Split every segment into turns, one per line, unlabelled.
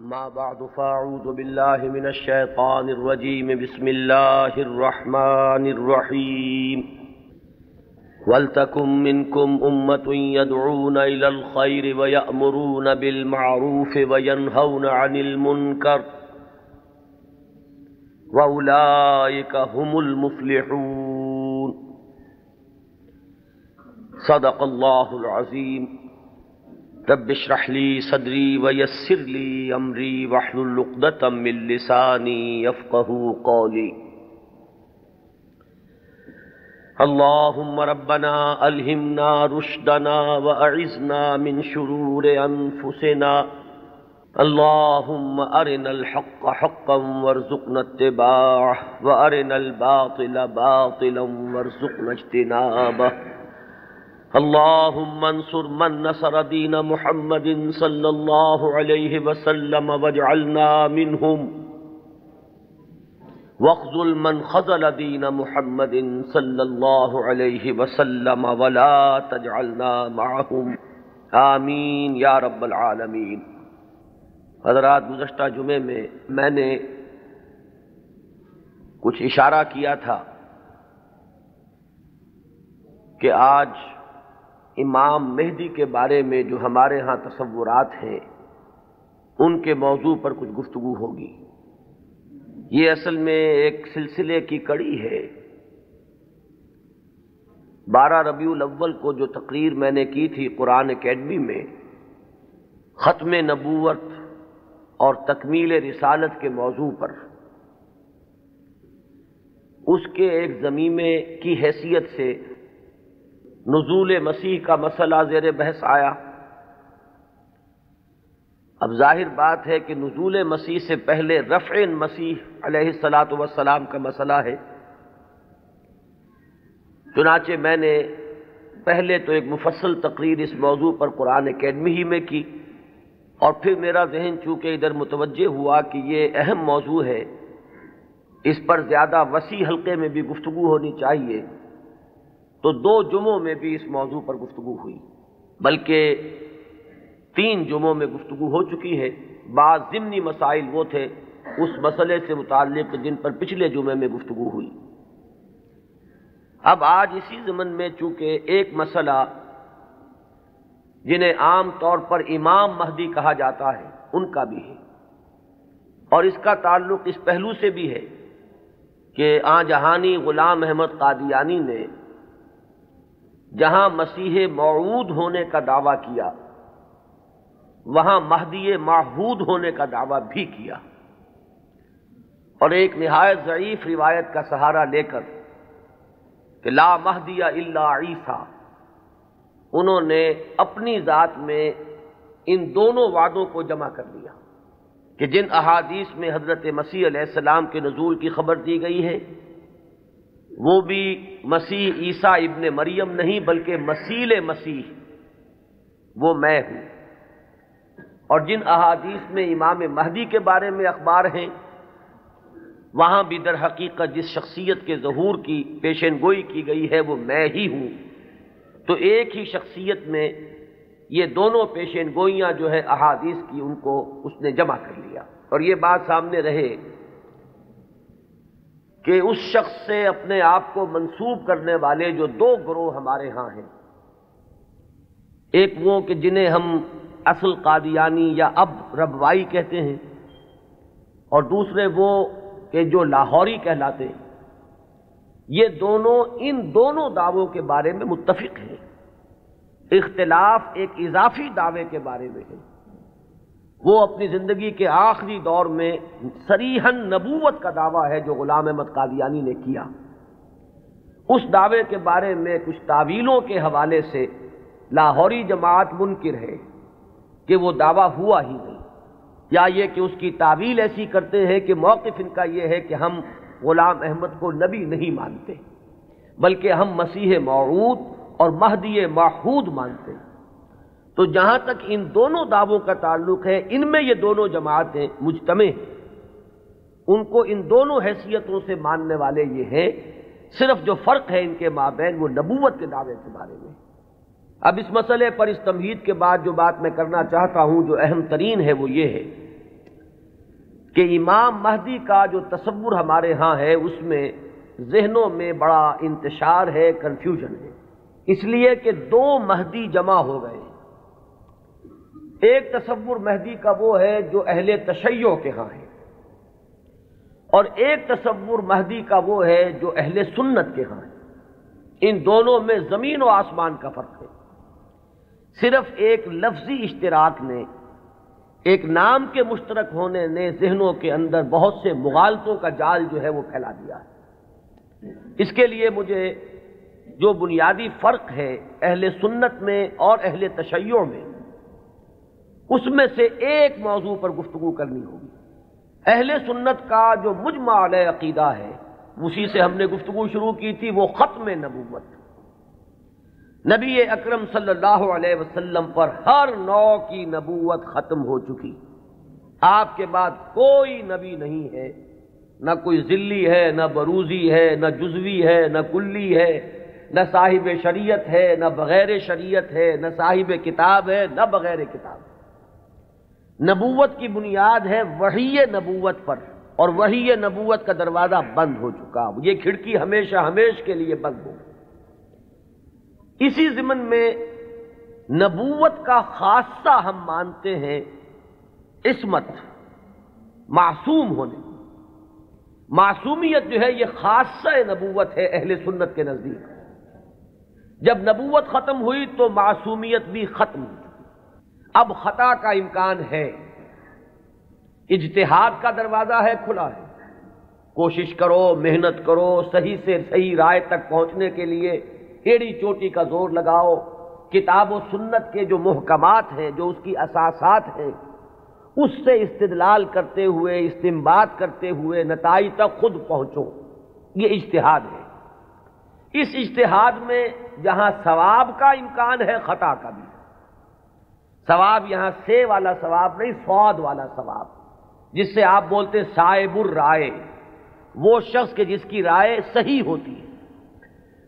أما بعد، فأعوذ بالله من الشيطان الرجيم. بسم الله الرحمن الرحيم. ولتكن منكم أمة يدعون إلى الخير ويأمرون بالمعروف وينهون عن المنكر. وأولئك هم المفلحون. صدق الله العظيم. رب اشرح لي صدري ويسر لي امري واحلل عقدة من لساني يفقهوا قولي اللهم ربنا الهمنا رشدنا واعذنا من شرور انفسنا اللهم ارنا الحق حقا وارزقنا اتباعه وارنا الباطل باطلا وارزقنا اجتنابه اللهم انصر من نصر دين محمد صلى الله عليه وسلم واجعلنا منهم. واخذل من خذل دين محمد صلى الله عليه وسلم ولا تجعلنا معهم. آمین یا رب العالمین. حضرات، گزشتہ جمعے میں میں نے کچھ اشارہ کیا تھا کہ آج امام مہدی کے بارے میں جو ہمارے ہاں تصورات ہیں، ان کے موضوع پر کچھ گفتگو ہوگی۔ یہ اصل میں ایک سلسلے کی کڑی ہے۔ بارہ ربیع الاول کو جو تقریر میں نے کی تھی قرآن اکیڈمی میں، ختم نبوت اور تکمیل رسالت کے موضوع پر، اس کے ایک زمینے کی حیثیت سے نزول مسیح کا مسئلہ زیر بحث آیا۔ اب ظاہر بات ہے کہ نزول مسیح سے پہلے رفع مسیح علیہ السلاۃ وسلام کا مسئلہ ہے۔ چنانچہ میں نے پہلے تو ایک مفصل تقریر اس موضوع پر قرآن اکیڈمی ہی میں کی اور پھر میرا ذہن چونکہ ادھر متوجہ ہوا کہ یہ اہم موضوع ہے، اس پر زیادہ وسیع حلقے میں بھی گفتگو ہونی چاہیے۔ تو دو جمعوں میں بھی اس موضوع پر گفتگو ہوئی۔ بلکہ تین جمعوں میں گفتگو ہو چکی ہے۔ بعض ضمنی مسائل وہ تھے اس مسئلے سے متعلق جن پر پچھلے جمعے میں گفتگو ہوئی۔ اب آج اسی زمن میں چونکہ ایک مسئلہ جنہیں عام طور پر امام مہدی کہا جاتا ہے، ان کا بھی ہے۔ اور اس کا تعلق اس پہلو سے بھی ہے کہ آ جہانی غلام احمد قادیانی نے جہاں مسیح معود ہونے کا دعویٰ کیا، وہاں مہدی معہود ہونے کا دعویٰ بھی کیا۔ اور ایک نہایت ضعیف روایت کا سہارا لے کر کہ لا مہدی اللہ عیسیٰ، انہوں نے اپنی ذات میں ان دونوں وعدوں کو جمع کر لیا کہ جن احادیث میں حضرت مسیح علیہ السلام کے نزول کی خبر دی گئی ہے وہ بھی مسیح عیسیٰ ابن مریم نہیں بلکہ مسیل مسیح، وہ میں ہوں۔ اور جن احادیث میں امام مہدی کے بارے میں اخبار ہیں، وہاں بھی در حقیقت جس شخصیت کے ظہور کی پیشن گوئی کی گئی ہے، وہ میں ہی ہوں۔ تو ایک ہی شخصیت میں یہ دونوں پیشن گوئیاں جو ہے احادیث کی، ان کو اس نے جمع کر لیا۔ اور یہ بات سامنے رہے کہ اس شخص سے اپنے آپ کو منسوب کرنے والے جو دو گروہ ہمارے ہاں ہیں، ایک وہ کہ جنہیں ہم اصل قادیانی یا اب ربوائی کہتے ہیں، اور دوسرے وہ کہ جو لاہوری کہلاتے ہیں۔ یہ دونوں، ان دونوں دعووں کے بارے میں متفق ہیں۔ اختلاف ایک اضافی دعوے کے بارے میں ہے۔ وہ اپنی زندگی کے آخری دور میں سریحن نبوت کا دعویٰ ہے جو غلام احمد قادیانی نے کیا۔ اس دعوے کے بارے میں کچھ تعویلوں کے حوالے سے لاہوری جماعت منکر ہے کہ وہ دعویٰ ہوا ہی نہیں۔ یا یہ کہ اس کی تعویل ایسی کرتے ہیں کہ موقف ان کا یہ ہے کہ ہم غلام احمد کو نبی نہیں مانتے، بلکہ ہم مسیح معود اور مہدی ماحود مانتے۔ ہیں تو جہاں تک ان دونوں دعووں کا تعلق ہے، ان میں یہ دونوں جماعتیں مجتمع ہیں۔ ان کو ان دونوں حیثیتوں سے ماننے والے یہ ہیں، صرف جو فرق ہے ان کے مابین، وہ نبوت کے دعوے کے بارے میں۔ اب اس مسئلے پر اس تمہید کے بعد جو بات میں کرنا چاہتا ہوں، جو اہم ترین ہے، وہ یہ ہے کہ امام مہدی کا جو تصور ہمارے ہاں ہے، اس میں ذہنوں میں بڑا انتشار ہے کنفیوژن ہے۔ اس لیے کہ دو مہدی جمع ہو گئے۔ ایک تصور مہدی کا وہ ہے جو اہل تشیع کے ہاں ہے۔ اور ایک تصور مہدی کا وہ ہے جو اہل سنت کے ہاں ہے۔ ان دونوں میں زمین و آسمان کا فرق ہے۔ صرف ایک لفظی اشتراک نے، ایک نام کے مشترک ہونے نے ذہنوں کے اندر بہت سے مغالطوں کا جال جو ہے وہ پھیلا دیا ہے۔ اس کے لیے مجھے جو بنیادی فرق ہے اہل سنت میں اور اہل تشیع میں اس میں سے ایک موضوع پر گفتگو کرنی ہوگی۔ اہل سنت کا جو مجمع علیہ عقیدہ ہے، اسی سے ہم نے گفتگو شروع کی تھی، وہ ختم نبوت۔ نبی اکرم صلی اللہ علیہ وسلم پر ہر نو کی نبوت ختم ہو چکی۔ آپ کے بعد کوئی نبی نہیں ہے۔ نہ کوئی ذلی ہے، نہ بروزی ہے، نہ جزوی ہے، نہ کلی ہے۔ نہ صاحب شریعت ہے، نہ بغیر شریعت ہے، نہ صاحب کتاب ہے، نہ بغیر کتاب۔ نبوت کی بنیاد ہے وہی نبوت پر، اور وہی نبوت کا دروازہ بند ہو چکا۔ یہ کھڑکی ہمیشہ ہمیش کے لیے بند ہو۔ اسی ضمن میں نبوت کا خاصہ ہم مانتے ہیں عصمت، معصوم ہونے۔ معصومیت جو ہے یہ خاصہ نبوت ہے اہل سنت کے نزدیک۔ جب نبوت ختم ہوئی تو معصومیت بھی ختم۔ ہوئی اب خطا کا امکان ہے۔ اجتہاد کا دروازہ ہے، کھلا ہے۔ کوشش کرو، محنت کرو، صحیح سے صحیح رائے تک پہنچنے کے لیے ایڑی چوٹی کا زور لگاؤ۔ کتاب و سنت کے جو محکمات ہیں، جو اس کی اساسات ہیں، اس سے استدلال کرتے ہوئے استمباد کرتے ہوئے نتائج تک خود پہنچو۔ یہ اجتہاد ہے۔ اس اجتہاد میں جہاں ثواب کا امکان ہے، خطا کا بھی۔ ثواب یہاں سے والا ثواب نہیں، سواد والا ثواب۔ جس سے آپ بولتے صاحب الرائے، وہ شخص کے جس کی رائے صحیح ہوتی ہے۔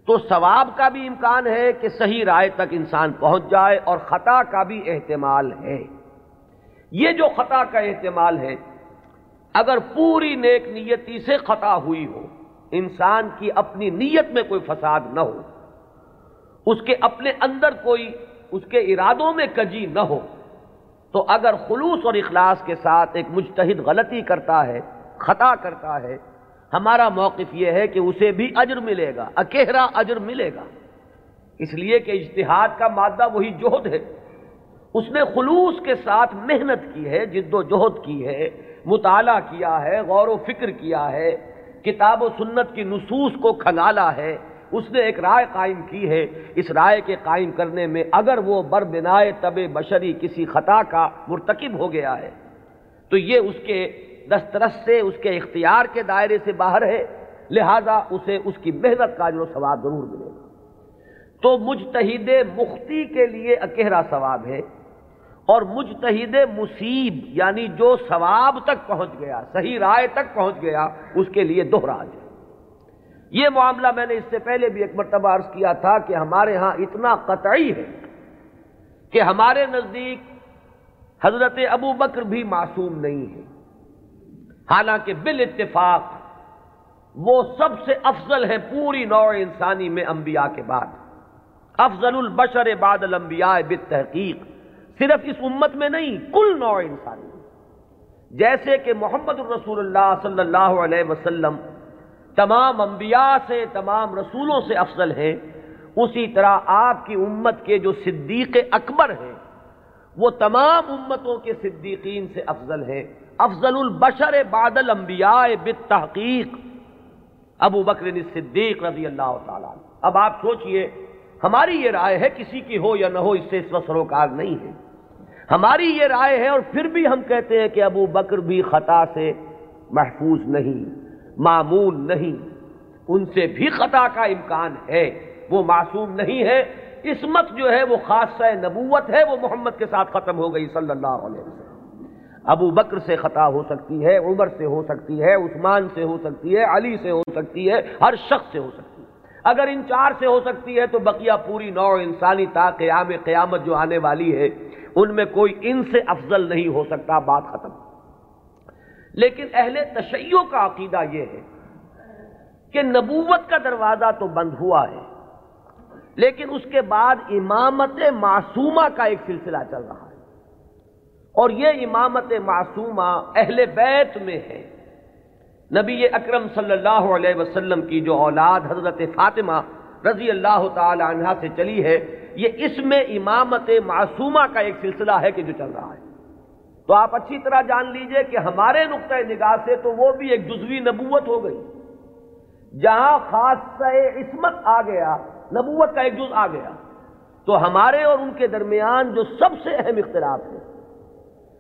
تو ثواب کا بھی امکان ہے کہ صحیح رائے تک انسان پہنچ جائے اور خطا کا بھی احتمال ہے۔ یہ جو خطا کا احتمال ہے، اگر پوری نیک نیتی سے خطا ہوئی ہو، انسان کی اپنی نیت میں کوئی فساد نہ ہو، اس کے اپنے اندر کوئی اس کے ارادوں میں کجی نہ ہو۔ تو اگر خلوص اور اخلاص کے ساتھ ایک مجتہد غلطی کرتا ہے، خطا کرتا ہے، ہمارا موقف یہ ہے کہ اسے بھی اجر ملے گا اکہرا اجر ملے گا۔ اس لیے کہ اجتہاد کا مادہ وہی جوہد ہے۔ اس نے خلوص کے ساتھ محنت کی ہے، جد و جہد کی ہے، مطالعہ کیا ہے، غور و فکر کیا ہے، کتاب و سنت کی نصوص کو کھنگالا ہے۔ اس نے ایک رائے قائم کی ہے۔ اس رائے کے قائم کرنے میں اگر وہ بر بنائے طب بشری کسی خطا کا مرتکب ہو گیا ہے، تو یہ اس کے دسترس سے، اس کے اختیار کے دائرے سے باہر ہے۔ لہذا اسے اس کی محنت کا جو ثواب ضرور ملے گا۔ تو مجتہد مختی کے لیے اکہرا ثواب ہے اور مجتہد مصیب یعنی جو ثواب تک پہنچ گیا، صحیح رائے تک پہنچ گیا، اس کے لیے دوہراج ہے یہ معاملہ میں نے اس سے پہلے بھی ایک مرتبہ عرض کیا تھا کہ ہمارے ہاں اتنا قطعی ہے کہ ہمارے نزدیک حضرت ابو بکر بھی معصوم نہیں ہے۔ حالانکہ بال اتفاق وہ سب سے افضل ہے پوری نوع انسانی میں انبیاء کے بعد۔ افضل البشر بعد الانبیاء بالتحقیق۔ صرف اس امت میں نہیں، کل نوع انسانی۔ جیسے کہ محمد الرسول اللہ صلی اللہ علیہ وسلم تمام انبیاء سے، تمام رسولوں سے افضل ہیں اسی طرح آپ کی امت کے جو صدیق اکبر ہیں، وہ تمام امتوں کے صدیقین سے افضل ہیں۔ افضل البشر بعد الانبیاء بالتحقیق۔ ابو بکر صدیق رضی اللہ تعالیٰ اب آپ سوچئے، ہماری یہ رائے ہے کسی کی ہو یا نہ ہو، اس سے اس وقت سروکار نہیں ہے۔ ہماری یہ رائے ہے اور پھر بھی ہم کہتے ہیں کہ ابو بکر بھی خطا سے محفوظ نہیں۔ معمول نہیں۔ ان سے بھی خطا کا امکان ہے۔ وہ معصوم نہیں ہے۔ اسمت جو ہے وہ خاصہ نبوت ہے۔ وہ محمد کے ساتھ ختم ہو گئی صلی اللہ علیہ وسلم۔ ابو بکر سے خطا ہو سکتی ہے، عمر سے ہو سکتی ہے، عثمان سے ہو سکتی ہے، علی سے ہو سکتی ہے، ہر شخص سے ہو سکتی ہے۔ اگر ان چار سے ہو سکتی ہے تو بقیہ پوری نو انسانی تا قیام قیامت جو آنے والی ہے، ان میں کوئی ان سے افضل نہیں ہو سکتا، بات ختم۔ لیکن اہل تشیع کا عقیدہ یہ ہے کہ نبوت کا دروازہ تو بند ہوا ہے، لیکن اس کے بعد امامت معصومہ کا ایک سلسلہ چل رہا ہے۔ اور یہ امامت معصومہ اہل بیت میں ہے۔ نبی اکرم صلی اللہ علیہ وسلم کی جو اولاد حضرت فاطمہ رضی اللہ تعالی عنہ سے چلی ہے، یہ اس میں امامت معصومہ کا ایک سلسلہ ہے کہ جو چل رہا ہے۔ تو آپ اچھی طرح جان لیجیے کہ ہمارے نقطۂ نگاہ سے تو وہ بھی ایک جزوی نبوت ہو گئی۔ جہاں خاص عصمت آ گیا، نبوت کا ایک جز آ گیا۔ تو ہمارے اور ان کے درمیان جو سب سے اہم اختلاف ہے،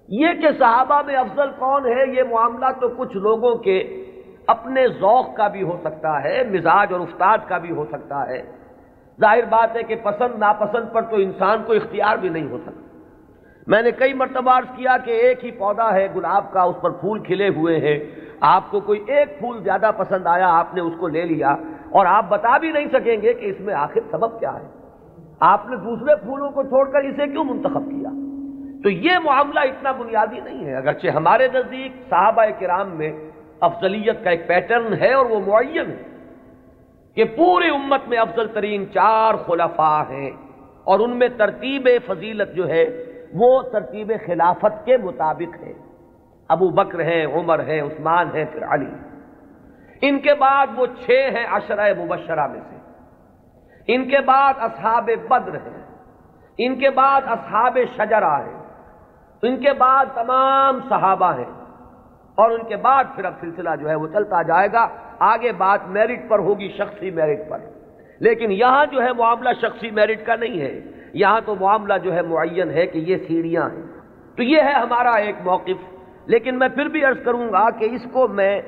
یہ کہ صحابہ میں افضل کون ہے، یہ معاملہ تو کچھ لوگوں کے اپنے ذوق کا بھی ہو سکتا ہے، مزاج اور استاد کا بھی ہو سکتا ہے۔ ظاہر بات ہے کہ پسند، ناپسند پر تو انسان کو اختیار بھی نہیں ہو سکتا۔ میں نے کئی مرتبہ عرض کیا کہ ایک ہی پودا ہے، گلاب کا، اس پر پھول کھلے ہوئے ہیں۔ آپ کو کوئی ایک پھول زیادہ پسند آیا، آپ نے اس کو لے لیا۔ اور آپ بتا بھی نہیں سکیں گے کہ اس میں آخر سبب کیا ہے۔ آپ نے دوسرے پھولوں کو چھوڑ کر اسے کیوں منتخب کیا؟ تو یہ معاملہ اتنا بنیادی نہیں ہے۔ اگرچہ ہمارے نزدیک صحابہ کرام میں افضلیت کا ایک پیٹرن ہے اور وہ معین ہے کہ پوری امت میں افضل ترین چار خلفاء ہیں۔ اور ان میں ترتیب فضیلت جو ہے وہ ترتیب خلافت کے مطابق ہے۔ ابو بکر ہیں عمر ہیں عثمان ہیں پھر علی۔ ان کے بعد وہ چھ ہیں عشرہ مبشرہ میں سے۔ ان کے بعد اصحاب بدر ہیں۔ ان کے بعد اصحاب شجرہ ہیں۔ ان کے بعد تمام صحابہ ہیں۔ اور ان کے بعد پھر اب سلسلہ جو ہے وہ چلتا جائے گا۔ آگے بات میرٹ پر ہوگی، شخصی میرٹ پر۔ لیکن یہاں جو ہے معاملہ شخصی میرٹ کا نہیں ہے۔ یہاں تو معاملہ جو ہے معین ہے کہ یہ سیڑھیاں ہیں۔ تو یہ ہے ہمارا ایک موقف۔ لیکن میں پھر بھی عرض کروں گا کہ اس کو میں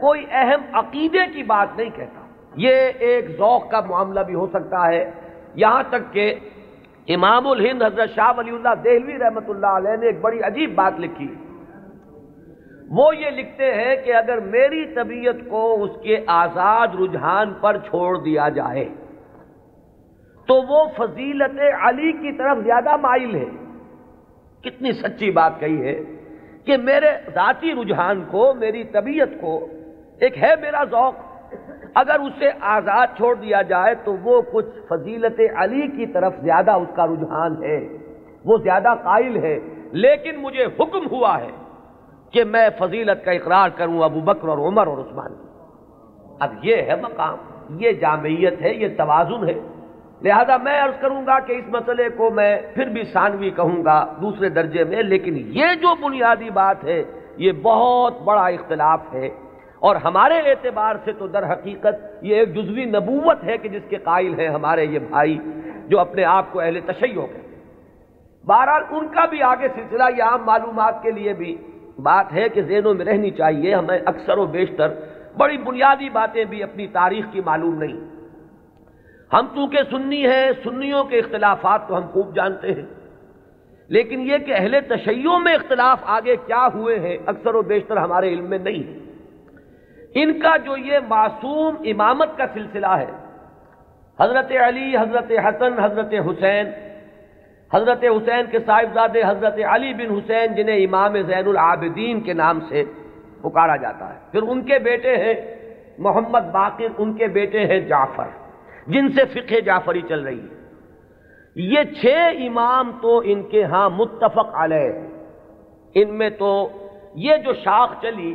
کوئی اہم عقیدے کی بات نہیں کہتا۔ یہ ایک ذوق کا معاملہ بھی ہو سکتا ہے۔ یہاں تک کہ امام الہند حضرت شاہ ولی اللہ دہلوی رحمت اللہ علیہ نے ایک بڑی عجیب بات لکھی۔ وہ یہ لکھتے ہیں کہ اگر میری طبیعت کو اس کے آزاد رجحان پر چھوڑ دیا جائے تو وہ فضیلت علی کی طرف زیادہ مائل ہے۔ کتنی سچی بات کہی ہے کہ میرے ذاتی رجحان کو، میری طبیعت کو ایک ہے میرا ذوق، اگر اسے آزاد چھوڑ دیا جائے تو وہ کچھ فضیلت علی کی طرف زیادہ اس کا رجحان ہے۔ وہ زیادہ قائل ہے۔ لیکن مجھے حکم ہوا ہے کہ میں فضیلت کا اقرار کروں ابو بکر اور عمر اور عثمان۔ اب یہ ہے مقام، یہ جامعیت ہے، یہ توازن ہے۔ لہذا میں عرض کروں گا کہ اس مسئلے کو میں پھر بھی ثانوی کہوں گا دوسرے درجے میں، لیکن یہ جو بنیادی بات ہے، یہ بہت بڑا اختلاف ہے۔ اور ہمارے اعتبار سے تو در حقیقت یہ ایک جزوی نبوت ہے کہ جس کے قائل ہیں ہمارے یہ بھائی جو اپنے آپ کو اہل تشیع کہتے ہیں۔ بہرحال ان کا بھی آگے سلسلہ یہ عام معلومات کے لیے بھی بات ہے کہ ذہنوں میں رہنی چاہیے۔ ہمیں اکثر و بیشتر بڑی بنیادی باتیں بھی اپنی تاریخ کی معلوم نہیں۔ ہم چونکہ سنی ہیں سنیوں کے اختلافات تو ہم خوب جانتے ہیں۔ لیکن یہ کہ اہل تشیعوں میں اختلاف آگے کیا ہوئے ہیں، اکثر و بیشتر ہمارے علم میں نہیں۔ ہے ان کا جو یہ معصوم امامت کا سلسلہ ہے، حضرت علی، حضرت حسن، حضرت حسین حضرت حسین کے صاحبزادے حضرت علی بن حسین جنہیں امام زین العابدین کے نام سے پکارا جاتا ہے۔ پھر ان کے بیٹے ہیں محمد باقر، ان کے بیٹے ہیں جعفر۔ جن سے فقہ جعفری چل رہی ہے۔ یہ چھ امام تو ان کے ہاں متفق علیہ۔ ان میں تو یہ جو شاخ چلی،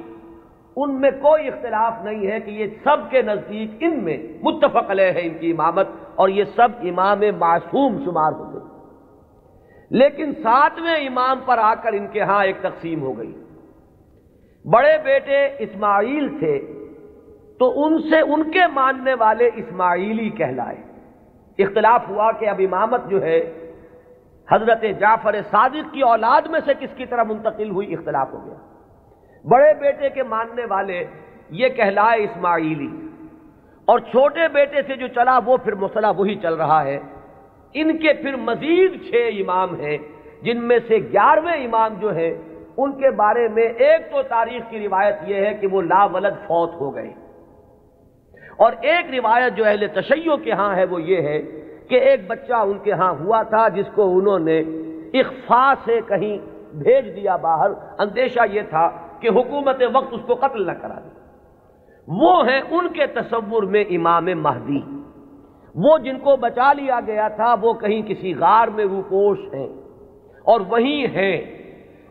ان میں کوئی اختلاف نہیں ہے کہ یہ سب کے نزدیک ان میں متفق علیہ ہے ان کی امامت، اور یہ سب امام معصوم شمار ہو گئے لیکن ساتویں امام پر آ کر ان کے ہاں ایک تقسیم ہو گئی۔ بڑے بیٹے اسماعیل تھے۔ تو ان سے ان کے ماننے والے اسماعیلی کہلائے۔ اختلاف ہوا کہ اب امامت جو ہے، حضرت جعفر صادق کی اولاد میں سے کس کی طرح منتقل ہوئی، اختلاف ہو گیا۔ بڑے بیٹے کے ماننے والے یہ کہلائے اسماعیلی۔ اور چھوٹے بیٹے سے جو چلا، وہ پھر مسئلہ وہی چل رہا ہے۔ ان کے پھر مزید چھ امام ہیں، جن میں سے گیارہویں امام جو ہے ان کے بارے میں ایک تو تاریخ کی روایت یہ ہے کہ وہ لا ولد فوت ہو گئے۔ اور ایک روایت جو اہل تشیع کے ہاں ہے وہ یہ ہے کہ ایک بچہ ان کے ہاں ہوا تھا جس کو انہوں نے اخفا سے کہیں بھیج دیا باہر۔ اندیشہ یہ تھا کہ حکومت وقت اس کو قتل نہ کرا دے۔ وہ ہیں ان کے تصور میں امام مہدی۔ وہ جن کو بچا لیا گیا تھا، وہ کہیں کسی غار میں روپوش ہیں۔ اور وہیں ہیں۔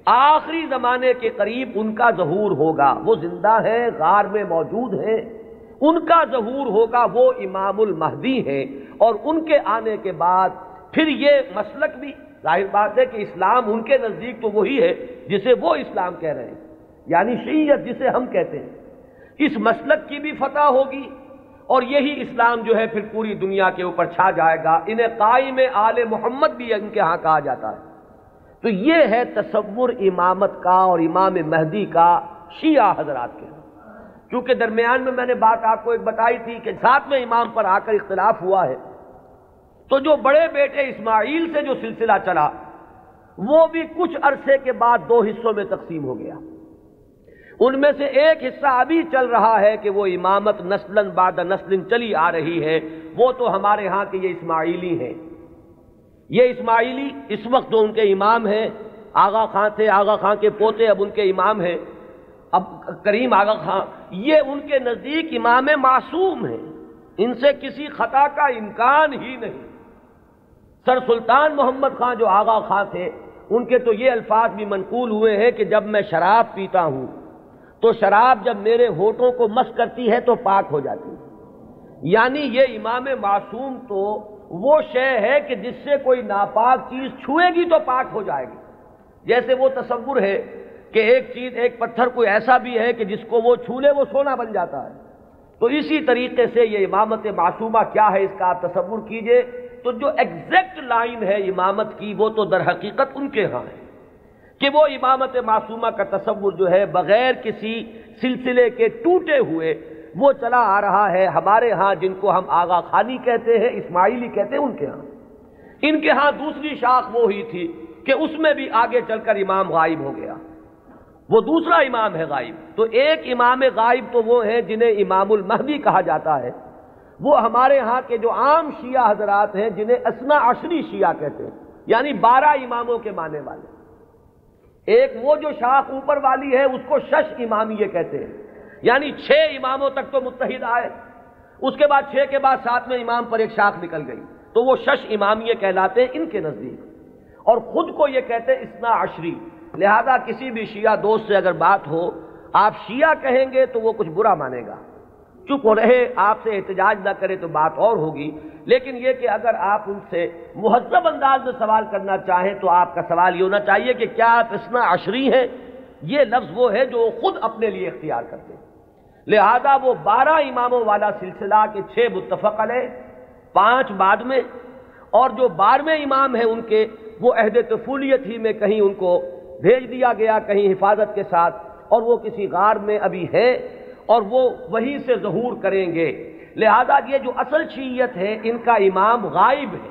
آخری زمانے کے قریب ان کا ظہور ہوگا۔ وہ زندہ ہے غار میں موجود ہیں۔ ان کا ظہور ہوگا، وہ امام المہدی ہیں۔ اور ان کے آنے کے بعد پھر یہ مسلک بھی، ظاہر بات ہے کہ اسلام ان کے نزدیک تو وہی ہے جسے وہ اسلام کہہ رہے ہیں۔ یعنی شیعت جسے ہم کہتے ہیں۔ اس مسلک کی بھی فتح ہوگی اور یہی اسلام جو ہے پھر پوری دنیا کے اوپر چھا جائے گا۔ انہیں قائم آل محمد بھی ان کے ہاں کہا جاتا ہے۔ تو یہ ہے تصور امامت کا اور امام مہدی کا شیعہ حضرات کے۔ کیونکہ درمیان میں میں نے بات آپ کو ایک بتائی تھی کہ ساتھ میں امام پر آ کر اختلاف ہوا ہے، تو جو بڑے بیٹے اسماعیل سے جو سلسلہ چلا، وہ بھی کچھ عرصے کے بعد دو حصوں میں تقسیم ہو گیا۔ ان میں سے ایک حصہ ابھی چل رہا ہے کہ وہ امامت نسلن بعد نسلن چلی آ رہی ہے، وہ تو ہمارے ہاں کے یہ اسماعیلی ہیں۔ یہ اسماعیلی اس وقت جو ان کے امام ہیں، آغا خان تھے، آغا خان کے پوتے اب ان کے امام ہیں۔ اب کریم آغا خان یہ ان کے نزدیک امام معصوم ہیں۔ ان سے کسی خطا کا امکان ہی نہیں۔ سر سلطان محمد خان جو آغا خان تھے، ان کے تو یہ الفاظ بھی منقول ہوئے ہیں کہ جب میں شراب پیتا ہوں، تو شراب جب میرے ہوٹوں کو مس کرتی ہے تو پاک ہو جاتی ہے۔ یعنی یہ امام معصوم تو وہ شے ہے کہ جس سے کوئی ناپاک چیز چھوئے گی تو پاک ہو جائے گی۔ جیسے وہ تصور ہے کہ ایک چیز، ایک پتھر کوئی ایسا بھی ہے کہ جس کو وہ چھو لے وہ سونا بن جاتا ہے۔ تو اسی طریقے سے یہ امامت معصومہ کیا ہے اس کا آپ تصور کیجیے۔ تو جو ایگزیکٹ لائن ہے امامت کی، وہ تو در حقیقت ان کے ہاں ہے۔ کہ وہ امامت معصومہ کا تصور جو ہے بغیر کسی سلسلے کے ٹوٹے ہوئے، وہ چلا آ رہا ہے۔ ہمارے ہاں جن کو ہم آغا خانی کہتے ہیں، اسماعیلی کہتے ہیں، ان کے ہاں۔ ان کے ہاں دوسری شاخ وہ ہی تھی کہ اس میں بھی آگے چل کر امام غائب ہو گیا۔ وہ دوسرا امام ہے غائب۔ تو ایک امام غائب تو وہ ہیں جنہیں امام المہدی کہا جاتا ہے۔ وہ ہمارے ہاں کے جو عام شیعہ حضرات ہیں، جنہیں اسنا عشری شیعہ کہتے ہیں یعنی بارہ اماموں کے معنی والے۔ ایک وہ جو شاخ اوپر والی ہے، اس کو شش امامیہ کہتے ہیں۔ یعنی چھ اماموں تک تو متحد آئے۔ اس کے بعد چھ کے بعد ساتھ میں امام پر ایک شاخ نکل گئی۔ تو وہ شش امامیہ کہلاتے ہیں ان کے نزدیک۔ اور خود کو یہ کہتے ہیں اسنا عشری۔ لہذا کسی بھی شیعہ دوست سے اگر بات ہو، آپ شیعہ کہیں گے تو وہ کچھ برا مانے گا۔ چپ ہو رہے، آپ سے احتجاج نہ کرے تو بات اور ہوگی۔ لیکن یہ کہ اگر آپ ان سے مہذب انداز میں سوال کرنا چاہیں تو آپ کا سوال یہ ہونا چاہیے کہ کیا آپ اسنا عشری ہیں؟ یہ لفظ وہ ہے جو خود اپنے لیے اختیار کرتے ہیں۔ لہذا وہ بارہ اماموں والا سلسلہ کے چھ متفق علیہ پانچ بعد میں۔ اور جو بارہویں امام ہیں ان کے، وہ عہد طفولیت ہی میں کہیں ان کو بھیج دیا گیا کہیں حفاظت کے ساتھ اور وہ کسی غار میں ابھی ہے اور وہ وہیں سے ظہور کریں گے۔ لہذا یہ جو اصل شیعت ہے، ان کا امام غائب ہے۔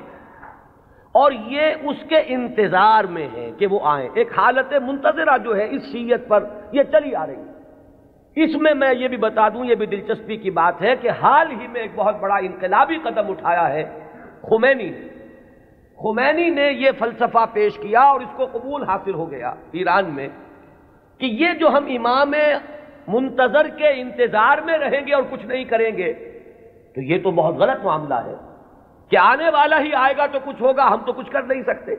اور یہ اس کے انتظار میں ہے کہ وہ آئیں۔ ایک حالت منتظرہ جو ہے اس شیعت پر یہ چلی آ رہی ہے۔ اس میں میں یہ بھی بتا دوں، یہ بھی دلچسپی کی بات ہے کہ حال ہی میں ایک بہت بڑا انقلابی قدم اٹھایا ہے خمینی نے۔ خمینی نے یہ فلسفہ پیش کیا اور اس کو قبول حاصل ہو گیا ایران میں کہ یہ جو ہم امام منتظر کے انتظار میں رہیں گے اور کچھ نہیں کریں گے، تو یہ تو بہت غلط معاملہ ہے۔ کہ آنے والا ہی آئے گا تو کچھ ہوگا، ہم تو کچھ کر نہیں سکتے۔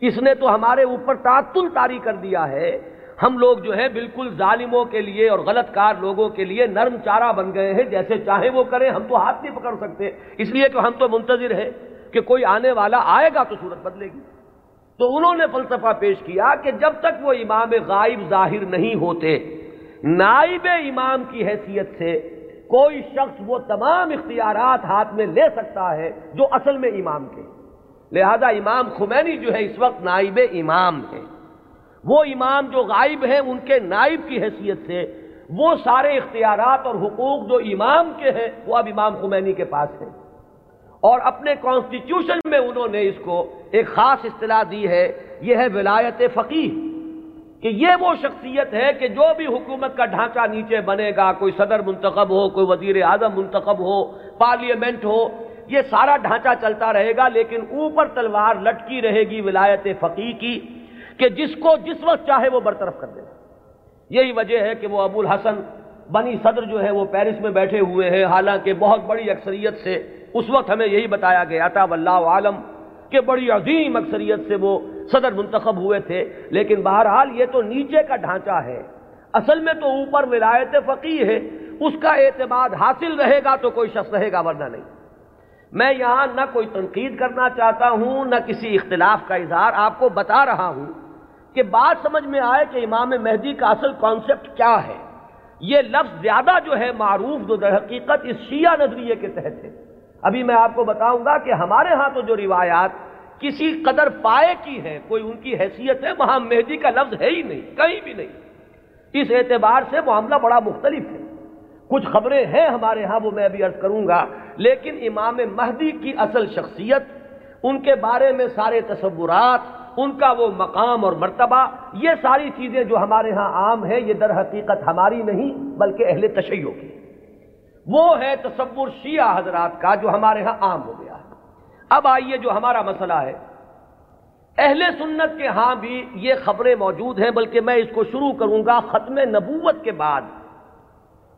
اس نے تو ہمارے اوپر تعطل تاری کر دیا ہے۔ ہم لوگ جو ہے بالکل ظالموں کے لیے اور غلط کار لوگوں کے لیے نرم چارہ بن گئے ہیں، جیسے چاہے وہ کریں، ہم تو ہاتھ نہیں پکڑ سکتے۔ اس لیے کہ ہم تو منتظر ہیں۔ کہ کوئی آنے والا آئے گا تو صورت بدلے گی۔ تو انہوں نے فلسفہ پیش کیا کہ جب تک وہ امام غائب ظاہر نہیں ہوتے، نائب امام کی حیثیت سے کوئی شخص وہ تمام اختیارات ہاتھ میں لے سکتا ہے جو اصل میں امام کے۔ لہذا امام خمینی جو ہے، اس وقت نائب امام ہے۔ وہ امام جو غائب ہیں، ان کے نائب کی حیثیت سے وہ سارے اختیارات اور حقوق جو امام کے ہیں، وہ اب امام خمینی کے پاس ہیں۔ اور اپنے کانسٹیٹیوشن میں انہوں نے اس کو ایک خاص اصطلاح دی ہے، یہ ہے ولایت فقیح کہ یہ وہ شخصیت ہے کہ جو بھی حکومت کا ڈھانچہ نیچے بنے گا، کوئی صدر منتخب ہو، کوئی وزیر اعظم منتخب ہو پارلیمنٹ ہو، یہ سارا ڈھانچہ چلتا رہے گا، لیکن اوپر تلوار لٹکی رہے گی ولایت فقی کی کہ جس کو جس وقت چاہے وہ برطرف کر دے۔ یہی وجہ ہے کہ وہ ابو الحسن بنی صدر جو ہے وہ پیرس میں بیٹھے ہوئے ہیں، حالانکہ بہت بڑی اکثریت سے اس وقت ہمیں یہی بتایا گیا تھا، واللہ عالم، کہ بڑی عظیم اکثریت سے وہ صدر منتخب ہوئے تھے، لیکن بہرحال یہ تو نیچے کا ڈھانچہ ہے۔ اصل میں تو اوپر ولایت فقی ہے، اس کا اعتماد حاصل رہے گا تو کوئی شخص رہے گا، ورنہ نہیں۔ میں یہاں نہ کوئی تنقید کرنا چاہتا ہوں، نہ کسی اختلاف کا اظہار۔ آپ کو بتا رہا ہوں کہ بات سمجھ میں آئے کہ امام مہدی کا اصل کانسیپٹ کیا ہے۔ یہ لفظ زیادہ جو ہے معروف، جو در حقیقت اس شیعہ نظریے کے تحت ہے۔ ابھی میں آپ کو بتاؤں گا کہ ہمارے ہاں تو جو روایات کسی قدر پائے کی ہے کوئی ان کی حیثیت ہے، وہاں مہدی کا لفظ ہے ہی نہیں، کہیں بھی نہیں۔ اس اعتبار سے معاملہ بڑا مختلف ہے۔ کچھ خبریں ہیں ہمارے ہاں وہ میں ابھی عرض کروں گا، لیکن امام مہدی کی اصل شخصیت، ان کے بارے میں سارے تصورات، ان کا وہ مقام اور مرتبہ، یہ ساری چیزیں جو ہمارے ہاں عام ہیں، یہ در حقیقت ہماری نہیں، بلکہ اہل تشیعوں کی۔ وہ ہے تصور شیعہ حضرات کا جو ہمارے ہاں عام ہو گیا ہے۔ اب آئیے جو ہمارا مسئلہ ہے۔ اہل سنت کے ہاں بھی یہ خبریں موجود ہیں، بلکہ میں اس کو شروع کروں گا ختم نبوت کے بعد۔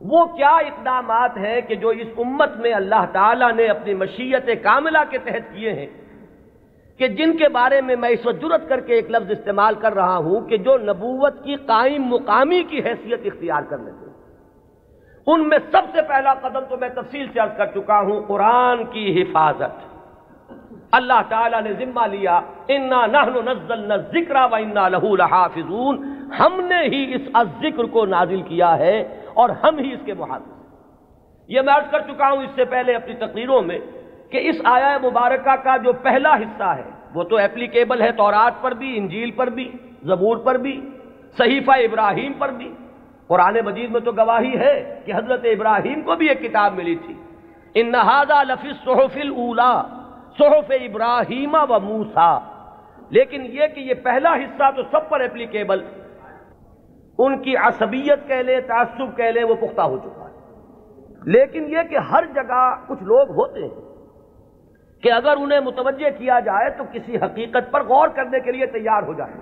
وہ کیا اقدامات ہیں کہ جو اس امت میں اللہ تعالیٰ نے اپنی مشیت کاملہ کے تحت کیے ہیں؟ کہ جن کے بارے میں میں اس وقت جرت کر کے ایک لفظ استعمال کر رہا ہوں کہ جو نبوت کی قائم مقامی کی حیثیت اختیار کر لیتے ہیں۔ ان میں سب سے پہلا قدم تو میں تفصیل سے عرض کر چکا ہوں، قرآن کی حفاظت۔ اللہ تعالیٰ نے ذمہ لیا، انا نہ ذکر و انا لہو لحافظون۔ ہم نے ہی اس ذکر کو نازل کیا ہے اور ہم ہی اس کے محافظ۔ یہ میں عرض کر چکا ہوں اس سے پہلے اپنی تقریروں میں کہ اس آیا مبارکہ کا جو پہلا حصہ ہے، وہ تو اپلیکیبل ہے تورات پر بھی، انجیل پر بھی، زبور پر بھی، صحیفہ ابراہیم پر بھی۔ قرآن مجید میں تو گواہی ہے کہ حضرت ابراہیم کو بھی ایک کتاب ملی تھی۔ ان نہادا لفظ صحف الا صحف ابراہیم و موسا لیکن یہ کہ یہ پہلا حصہ تو سب پر اپلیکیبل، ان کی عصبیت کہہ لیں تعصب کہہ لیں وہ پختہ ہو چکا ہے۔ لیکن یہ کہ ہر جگہ کچھ لوگ ہوتے ہیں کہ اگر انہیں متوجہ کیا جائے تو کسی حقیقت پر غور کرنے کے لیے تیار ہو جائے۔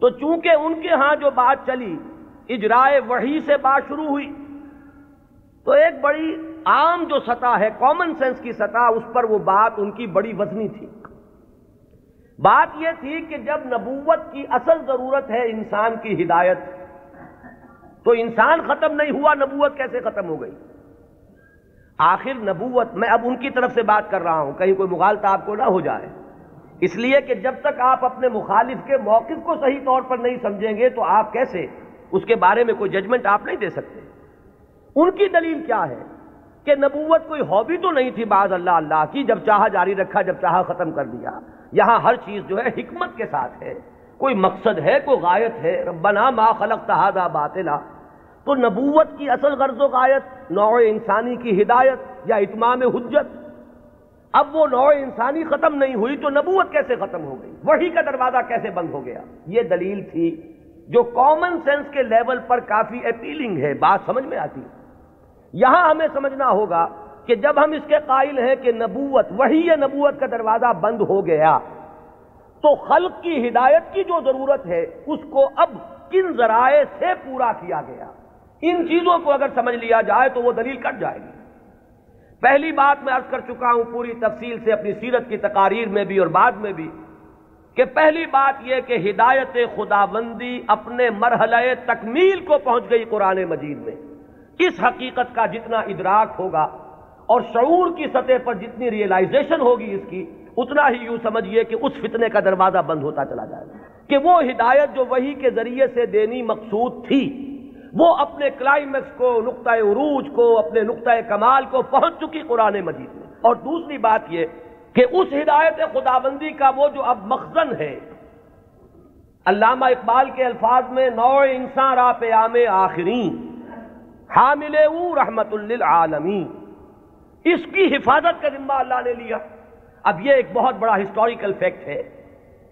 تو چونکہ ان کے ہاں جو بات چلی اجرائے وحی سے بات شروع ہوئی۔ تو ایک بڑی عام جو سطح ہے کامن سینس کی سطح، اس پر وہ بات ان کی بڑی وزنی تھی۔ بات یہ تھی کہ جب نبوت کی اصل ضرورت ہے انسان کی ہدایت، تو انسان ختم نہیں ہوا، نبوت کیسے ختم ہو گئی؟ آخر نبوت، میں اب ان کی طرف سے بات کر رہا ہوں، کہیں کوئی مغالطہ آپ کو نہ ہو جائے۔ اس لیے کہ جب تک آپ اپنے مخالف کے موقف کو صحیح طور پر نہیں سمجھیں گے، تو آپ کیسے اس کے بارے میں کوئی ججمنٹ آپ نہیں دے سکتے۔ ان کی دلیل کیا ہے کہ نبوت کوئی ہابی تو نہیں تھی بعض اللہ اللہ کی، جب چاہا جاری رکھا، جب چاہا ختم کر دیا۔ یہاں ہر چیز جو ہے حکمت کے ساتھ ہے۔ کوئی مقصد ہے، کوئی غایت ہے۔ ربنا ما خلق تحادہ باطلا۔ تو نبوت کی اصل غرض و غایت، نوع انسانی کی ہدایت یا اتمام حجت۔ اب وہ نوع انسانی ختم نہیں ہوئی تو نبوت کیسے ختم ہو گئی؟ وہی کا دروازہ کیسے بند ہو گیا؟ یہ دلیل تھی جو کامن سینس کے لیول پر کافی اپیلنگ ہے، بات سمجھ میں آتی ہے۔ یہاں ہمیں سمجھنا ہوگا کہ جب ہم اس کے قائل ہیں کہ نبوت وہی نبوت کا دروازہ بند ہو گیا، تو خلق کی ہدایت کی جو ضرورت ہے، اس کو اب کن ذرائع سے پورا کیا گیا؟ ان چیزوں کو اگر سمجھ لیا جائے تو وہ دلیل کٹ جائے گی۔ پہلی بات میں عرض کر چکا ہوں پوری تفصیل سے اپنی سیرت کی تقاریر میں بھی اور بعد میں بھی۔ کہ پہلی بات یہ کہ ہدایت خداوندی اپنے مرحلہ تکمیل کو پہنچ گئی قرآن مجید میں۔ اس حقیقت کا جتنا ادراک ہوگا اور شعور کی سطح پر جتنی ریئلائزیشن ہوگی اس کی، اتنا ہی یوں سمجھیے کہ اس فتنے کا دروازہ بند ہوتا چلا جائے۔ گا کہ وہ ہدایت جو وہی کے ذریعے سے دینی مقصود تھی، وہ اپنے کلائمیکس کو، نقطۂ عروج کو، اپنے نقطۂ کمال کو پہنچ چکی قرآن مجید میں۔ اور دوسری بات یہ کہ اس ہدایت خداوندی کا وہ جو اب مخزن ہے، علامہ اقبال کے الفاظ میں نو انسان را پیام آخرین، حامل رحمت للعالمین۔ اس کی حفاظت کا ذمہ اللہ نے لیا۔ اب یہ ایک بہت بڑا ہسٹوریکل فیکٹ ہے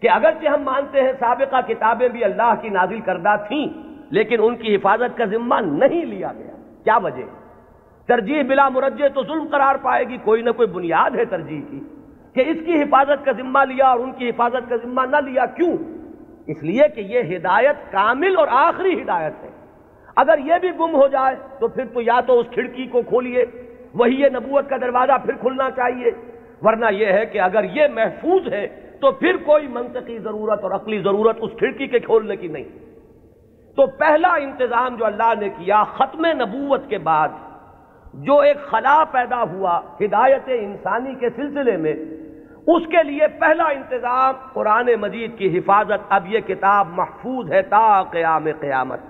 کہ اگرچہ ہم مانتے ہیں سابقہ کتابیں بھی اللہ کی نازل کردہ تھیں، لیکن ان کی حفاظت کا ذمہ نہیں لیا گیا۔ کیا وجہ؟ ترجیح بلا مرجے تو ظلم قرار پائے گی، کوئی نہ کوئی بنیاد ہے ترجیح کی۔ کہ اس کی حفاظت کا ذمہ لیا اور ان کی حفاظت کا ذمہ نہ لیا کیوں؟ اس لیے کہ یہ ہدایت کامل اور آخری ہدایت ہے۔ اگر یہ بھی گم ہو جائے تو پھر تو یا تو اس کھڑکی کو کھولیے، وہی یہ نبوت کا دروازہ پھر کھلنا چاہیے۔ ورنہ یہ ہے کہ اگر یہ محفوظ ہے تو پھر کوئی منطقی ضرورت اور عقلی ضرورت اس کھڑکی کے کھولنے کی نہیں۔ تو پہلا انتظام جو اللہ نے کیا ختم نبوت کے بعد، جو ایک خلا پیدا ہوا ہدایت انسانی کے سلسلے میں اس کے لیے پہلا انتظام قرآن مجید کی حفاظت اب یہ کتاب محفوظ ہے تا قیام قیامت۔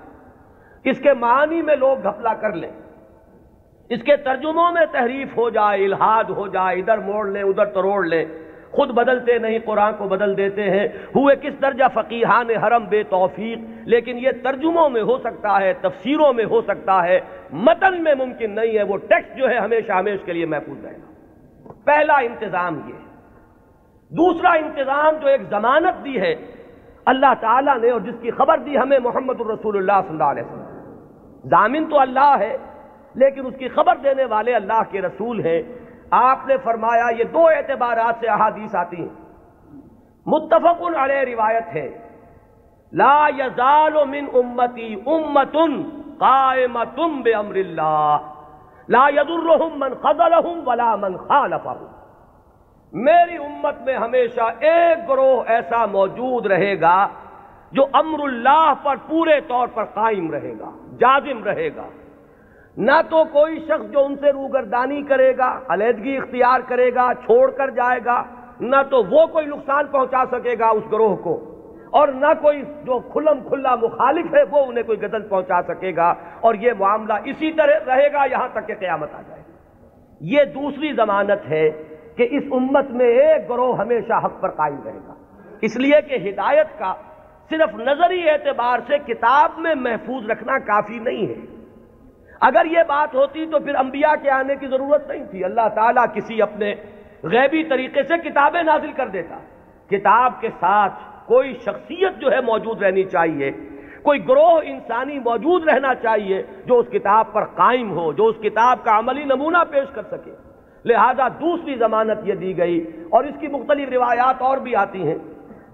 اس کے معنی میں لوگ گھپلا کر لیں۔ اس کے ترجموں میں تحریف ہو جائے، الہاد ہو جائے، ادھر موڑ لیں، ادھر تروڑ لیں۔ خود بدلتے نہیں، قرآن کو بدل دیتے ہیں۔ ہوئے کس درجہ فقیحان حرم بے توفیق؟ لیکن یہ ترجموں میں ہو سکتا ہے، تفسیروں میں ہو سکتا ہے۔ متن میں ممکن نہیں ہے، وہ ٹیکسٹ جو ہے ہمیشہ ہمیش کے لیے محفوظ رہے گا۔ پہلا انتظام یہ۔ دوسرا انتظام جو ایک ضمانت دی ہے، اللہ تعالیٰ نے اور جس کی خبر دی ہمیں محمد الرسول اللہ صلی اللہ علیہ وسلم۔ ضامن تو اللہ ہے، لیکن اس کی خبر دینے والے اللہ کے رسول ہیں۔ آپ نے فرمایا، یہ دو اعتبارات سے احادیث آتی ہیں۔ متفق علیہ روایت ہے، لا یزال من امتی امت قائمت بے امر اللہ۔ لا يضرهم من خذلهم ولا من خالفهم میری امت میں ہمیشہ ایک گروہ ایسا موجود رہے گا جو امر اللہ پر پورے طور پر قائم رہے گا، جازم رہے گا۔ نہ تو کوئی شخص جو ان سے روگردانی کرے گا، علیحدگی اختیار کرے گا، چھوڑ کر جائے گا، نہ تو وہ کوئی نقصان پہنچا سکے گا اس گروہ کو۔ اور نہ کوئی جو کھلم کھلا مخالف ہے، وہ انہیں کوئی غزل پہنچا سکے گا۔ اور یہ معاملہ اسی طرح رہے گا یہاں تک کہ قیامت آ جائے یہ دوسری ضمانت ہے کہ اس امت میں ایک گروہ ہمیشہ حق پر قائم رہے گا۔ اس لیے کہ ہدایت کا صرف نظری اعتبار سے کتاب میں محفوظ رکھنا کافی نہیں ہے۔ اگر یہ بات ہوتی تو پھر انبیاء کے آنے کی ضرورت نہیں تھی۔ اللہ تعالیٰ کسی اپنے غیبی طریقے سے کتابیں نازل کر دیتا۔ کتاب کے ساتھ کوئی شخصیت جو ہے موجود رہنی چاہیے۔ کوئی گروہ انسانی موجود رہنا چاہیے جو اس کتاب پر قائم ہو، جو اس کتاب کا عملی نمونہ پیش کر سکے۔ لہذا دوسری ضمانت یہ دی گئی اور اس کی مختلف روایات اور بھی آتی ہیں۔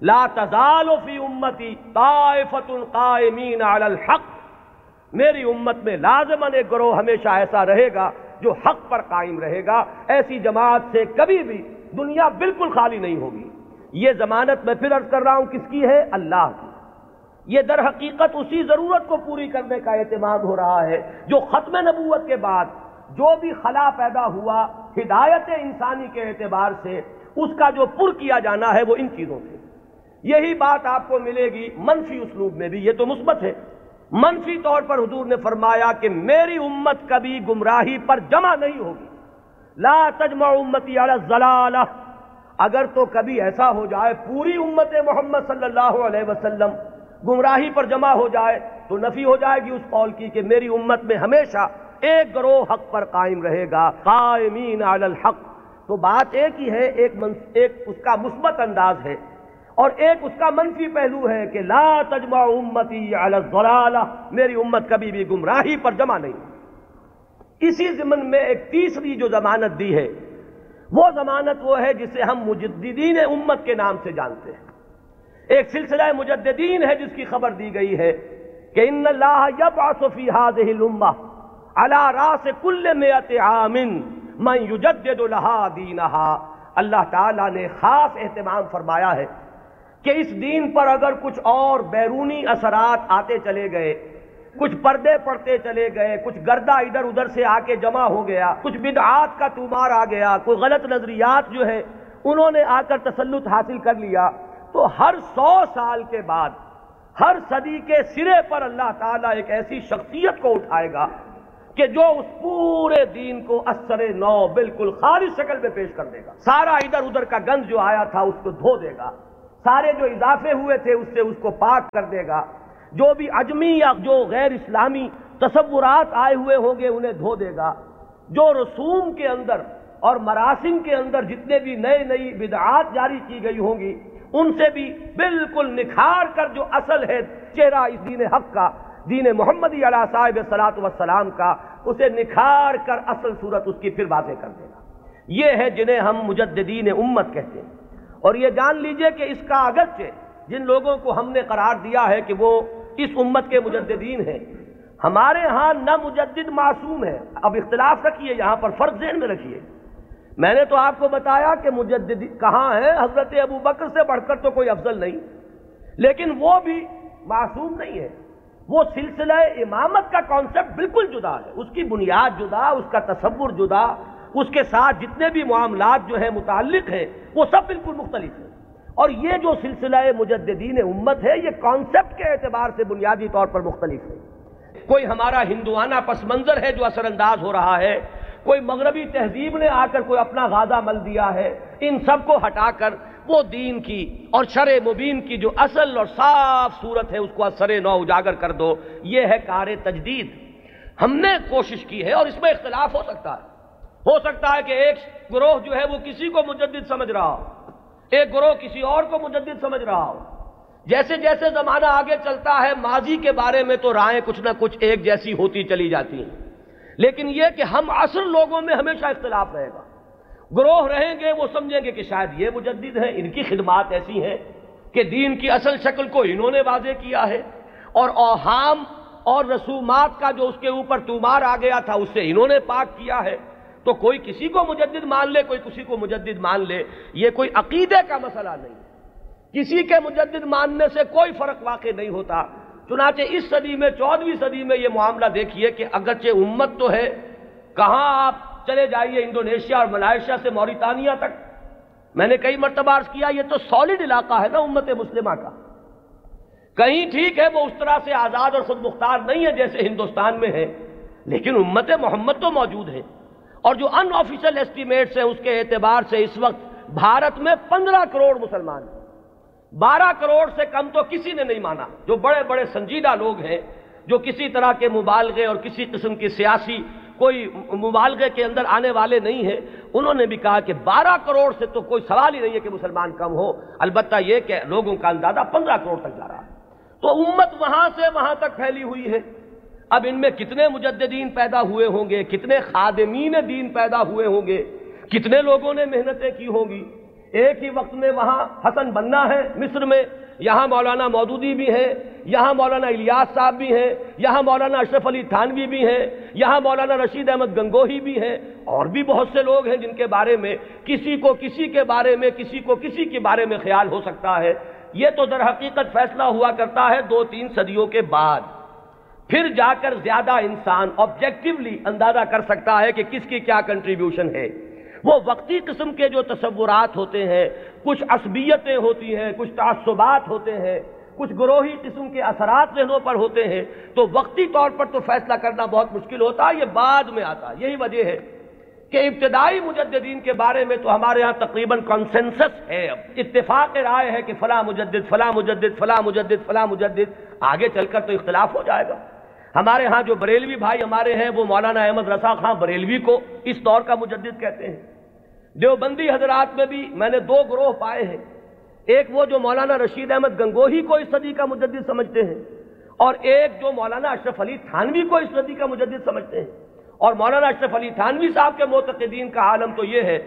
لا تزال فی امتی طائفت قائمین علی الحق۔ میری امت میں لازمن ایک گروہ ہمیشہ ایسا رہے گا جو حق پر قائم رہے گا۔ ایسی جماعت سے کبھی بھی دنیا بالکل خالی نہیں ہوگی۔ یہ ضمانت میں پھر عرض کر رہا ہوں کس کی ہے؟ اللہ کی۔ یہ در حقیقت اسی ضرورت کو پوری کرنے کا اعتماد ہو رہا ہے جو ختم نبوت کے بعد جو بھی خلا پیدا ہوا ہدایت انسانی کے اعتبار سے اس کا جو پر کیا جانا ہے وہ ان چیزوں سے۔ یہی بات آپ کو ملے گی منفی اسلوب میں بھی، یہ تو مثبت ہے۔ منفی طور پر حضور نے فرمایا کہ میری امت کبھی گمراہی پر جمع نہیں ہوگی۔ لا تجمع امتی علی الزلالہ اگر تو کبھی ایسا ہو جائے، پوری امت محمد صلی اللہ علیہ وسلم گمراہی پر جمع ہو جائے تو نفی ہو جائے گی اس قول کی کہ میری امت میں ہمیشہ ایک گروہ حق پر قائم رہے گا قائمین علی الحق۔ تو بات ایک ہی ہے ایک, ایک اس کا مثبت انداز ہے۔ اور ایک اس کا منفی پہلو ہے کہ لا تجمع امتی علی الضلالہ میری امت کبھی بھی گمراہی پر جمع نہیں۔ اسی ضمن میں ایک تیسری جو ضمانت دی ہے وہ ضمانت وہ ہے جسے ہم مجددین امت کے نام سے جانتے ہیں۔ ایک سلسلہ مجددین ہے جس کی خبر دی گئی ہے کہ ان اللہ یبعث فی هذه الامه على راس كل مئة عام من يجدد لها دینها اللہ تعالی نے خاص اہتمام فرمایا ہے کہ اس دین پر اگر کچھ اور بیرونی اثرات آتے چلے گئے، کچھ پردے پڑتے چلے گئے، کچھ گردہ ادھر ادھر سے آ کے جمع ہو گیا، کچھ بدعات کا تمار آ گیا، کوئی غلط نظریات جو ہے انہوں نے آ کر تسلط حاصل کر لیا، تو ہر سو سال کے بعد، ہر صدی کے سرے پر اللہ تعالیٰ ایک ایسی شخصیت کو اٹھائے گا کہ جو اس پورے دین کو اثر نو بالکل خالص شکل میں پیش کر دے گا۔ سارا ادھر ادھر کا گنج جو آیا تھا اس کو دھو دے گا۔ سارے جو اضافے ہوئے تھے اس سے اس کو پاک کر دے گا۔ جو بھی اجمی یا جو غیر اسلامی تصورات آئے ہوئے ہوں گے انہیں دھو دے گا۔ جو رسوم کے اندر اور مراسم کے اندر جتنے بھی نئے نئی بدعات جاری کی گئی ہوں گی، ان سے بھی بالکل نکھار کر جو اصل ہے چہرہ اس دین حق کا دین محمدی علیہ صاحب صلاحت وسلام کا اسے نکھار کر اصل صورت اس کی پھر واضح کر دے گا یہ ہے جنہیں ہم مجددین امت کہتے ہیں۔ اور یہ جان لیجیے کہ اس کا اگرچہ جن لوگوں کو ہم نے قرار دیا ہے کہ وہ اس امت کے مجددین ہیں، ہمارے ہاں نہ مجدد معصوم ہے اب اختلاف رکھیے، یہاں پر فرق ذہن میں رکھیے۔ میں نے تو آپ کو بتایا کہ مجدد کہاں ہے حضرت ابو بکر سے بڑھ کر تو کوئی افضل نہیں، لیکن وہ بھی معصوم نہیں ہے وہ سلسلہ امامت کا کانسیپٹ بالکل جدا ہے۔ اس کی بنیاد جدا، اس کا تصور جدا، اس کے ساتھ جتنے بھی معاملات جو ہیں متعلق ہیں، وہ سب بالکل مختلف ہیں۔ اور یہ جو سلسلہ مجددین امت ہے، یہ کانسیپٹ کے اعتبار سے بنیادی طور پر مختلف ہے۔ کوئی ہمارا ہندوانہ پس منظر ہے جو اثر انداز ہو رہا ہے، کوئی مغربی تہذیب نے آ کر کوئی اپنا غازہ مل دیا ہے، ان سب کو ہٹا کر وہ دین کی اور شر مبین کی جو اصل اور صاف صورت ہے، اس کو اثر نو اجاگر کر دو۔ یہ ہے کار تجدید۔ ہم نے کوشش کی ہے اور اس میں اختلاف ہو سکتا ہے۔ ہو سکتا ہے کہ ایک گروہ جو ہے، وہ کسی کو مجدد سمجھ رہا ہو۔ ایک گروہ کسی اور کو مجدد سمجھ رہا ہو۔ جیسے جیسے زمانہ آگے چلتا ہے، ماضی کے بارے میں تو رائے کچھ نہ کچھ ایک جیسی ہوتی چلی جاتی ہیں۔ لیکن یہ کہ ہم اصل لوگوں میں ہمیشہ اختلاف رہے گا۔ گروہ رہیں گے، وہ سمجھیں گے کہ شاید یہ مجدد ہیں ان کی خدمات ایسی ہیں کہ دین کی اصل شکل کو انہوں نے واضح کیا ہے۔ اور اوہام اور رسومات کا جو اس کے اوپر تومار آ گیا تھا، اس سے انہوں نے پاک کیا ہے۔ تو کوئی کسی کو مجدد مان لے، کوئی کسی کو مجدد مان لے، یہ کوئی عقیدے کا مسئلہ نہیں۔ کسی کے مجدد ماننے سے کوئی فرق واقع نہیں ہوتا۔ چنانچہ اس صدی میں چودویں صدی میں یہ معاملہ دیکھیے کہ اگرچہ امت تو ہے، کہاں آپ چلے جائیے انڈونیشیا اور ملائیشیا سے موریتانیہ تک۔ میں نے کئی مرتبہ عرض کیا، یہ تو سالڈ علاقہ ہے نا امت مسلمہ کا۔ کہیں ٹھیک ہے، وہ اس طرح سے آزاد اور خود مختار نہیں ہے جیسے ہندوستان میں ہے، لیکن امت محمد تو موجود ہے۔ اور جو ان آفیشل ایسٹیمیٹس ہیں، اس کے اعتبار سے اس وقت بھارت میں پندرہ کروڑ مسلمان ہیں۔ بارہ کروڑ سے کم تو کسی نے نہیں مانا۔ جو بڑے بڑے سنجیدہ لوگ ہیں، جو کسی طرح کے مبالغے اور کسی قسم کی سیاسی کوئی مبالغے کے اندر آنے والے نہیں ہیں۔ انہوں نے بھی کہا کہ بارہ کروڑ سے تو کوئی سوال ہی نہیں ہے کہ مسلمان کم ہو۔ البتہ یہ کہ لوگوں کا اندازہ پندرہ کروڑ تک جا رہا ہے۔ تو امت وہاں سے وہاں تک پھیلی ہوئی ہے۔ اب ان میں کتنے مجددین پیدا ہوئے ہوں گے؟ کتنے خادمین دین پیدا ہوئے ہوں گے؟ کتنے لوگوں نے محنتیں کی ہوں گی؟ ایک ہی وقت میں وہاں حسن بننا ہے مصر میں، یہاں مولانا مودودی بھی ہیں، یہاں مولانا الیاس صاحب بھی ہیں، یہاں مولانا اشرف علی تھانوی بھی ہیں، یہاں مولانا رشید احمد گنگوہی بھی ہیں، اور بھی بہت سے لوگ ہیں جن کے بارے میں کسی کو کسی کے بارے میں، کسی کو کسی کے بارے میں خیال ہو سکتا ہے۔ یہ تو در حقیقت فیصلہ ہوا کرتا ہے دو تین صدیوں کے بعد۔ پھر جا کر زیادہ انسان آبجیکٹیولی اندازہ کر سکتا ہے کہ کس کی کیا کنٹریبیوشن ہے۔ وہ وقتی قسم کے جو تصورات ہوتے ہیں، کچھ عصبیتیں ہوتی ہیں، کچھ تعصبات ہوتے ہیں، کچھ گروہی قسم کے اثرات ذہنوں پر ہوتے ہیں، تو وقتی طور پر تو فیصلہ کرنا بہت مشکل ہوتا ہے یہ بعد میں آتا، یہی وجہ ہے کہ ابتدائی مجددین کے بارے میں تو ہمارے ہاں تقریباً کنسنسس ہے اب۔ اتفاق رائے ہے کہ فلاں مجدد فلاں مجدد فلاں مجدد فلاں مجدد، آگے چل کر تو اختلاف ہو جائے گا۔ ہمارے ہاں جو بریلوی بھائی ہمارے ہیں، وہ مولانا احمد رسا خان بریلوی کو اس دور کا مجدد کہتے ہیں۔ دیوبندی حضرات میں بھی میں نے دو گروہ پائے ہیں۔ ایک وہ جو مولانا رشید احمد گنگوہی کو اس صدی کا مجدد سمجھتے ہیں اور ایک جو مولانا اشرف علی تھانوی کو اس صدی کا مجدد سمجھتے ہیں۔ اور مولانا اشرف علی تھانوی صاحب کے معتقدین کا عالم تو یہ ہے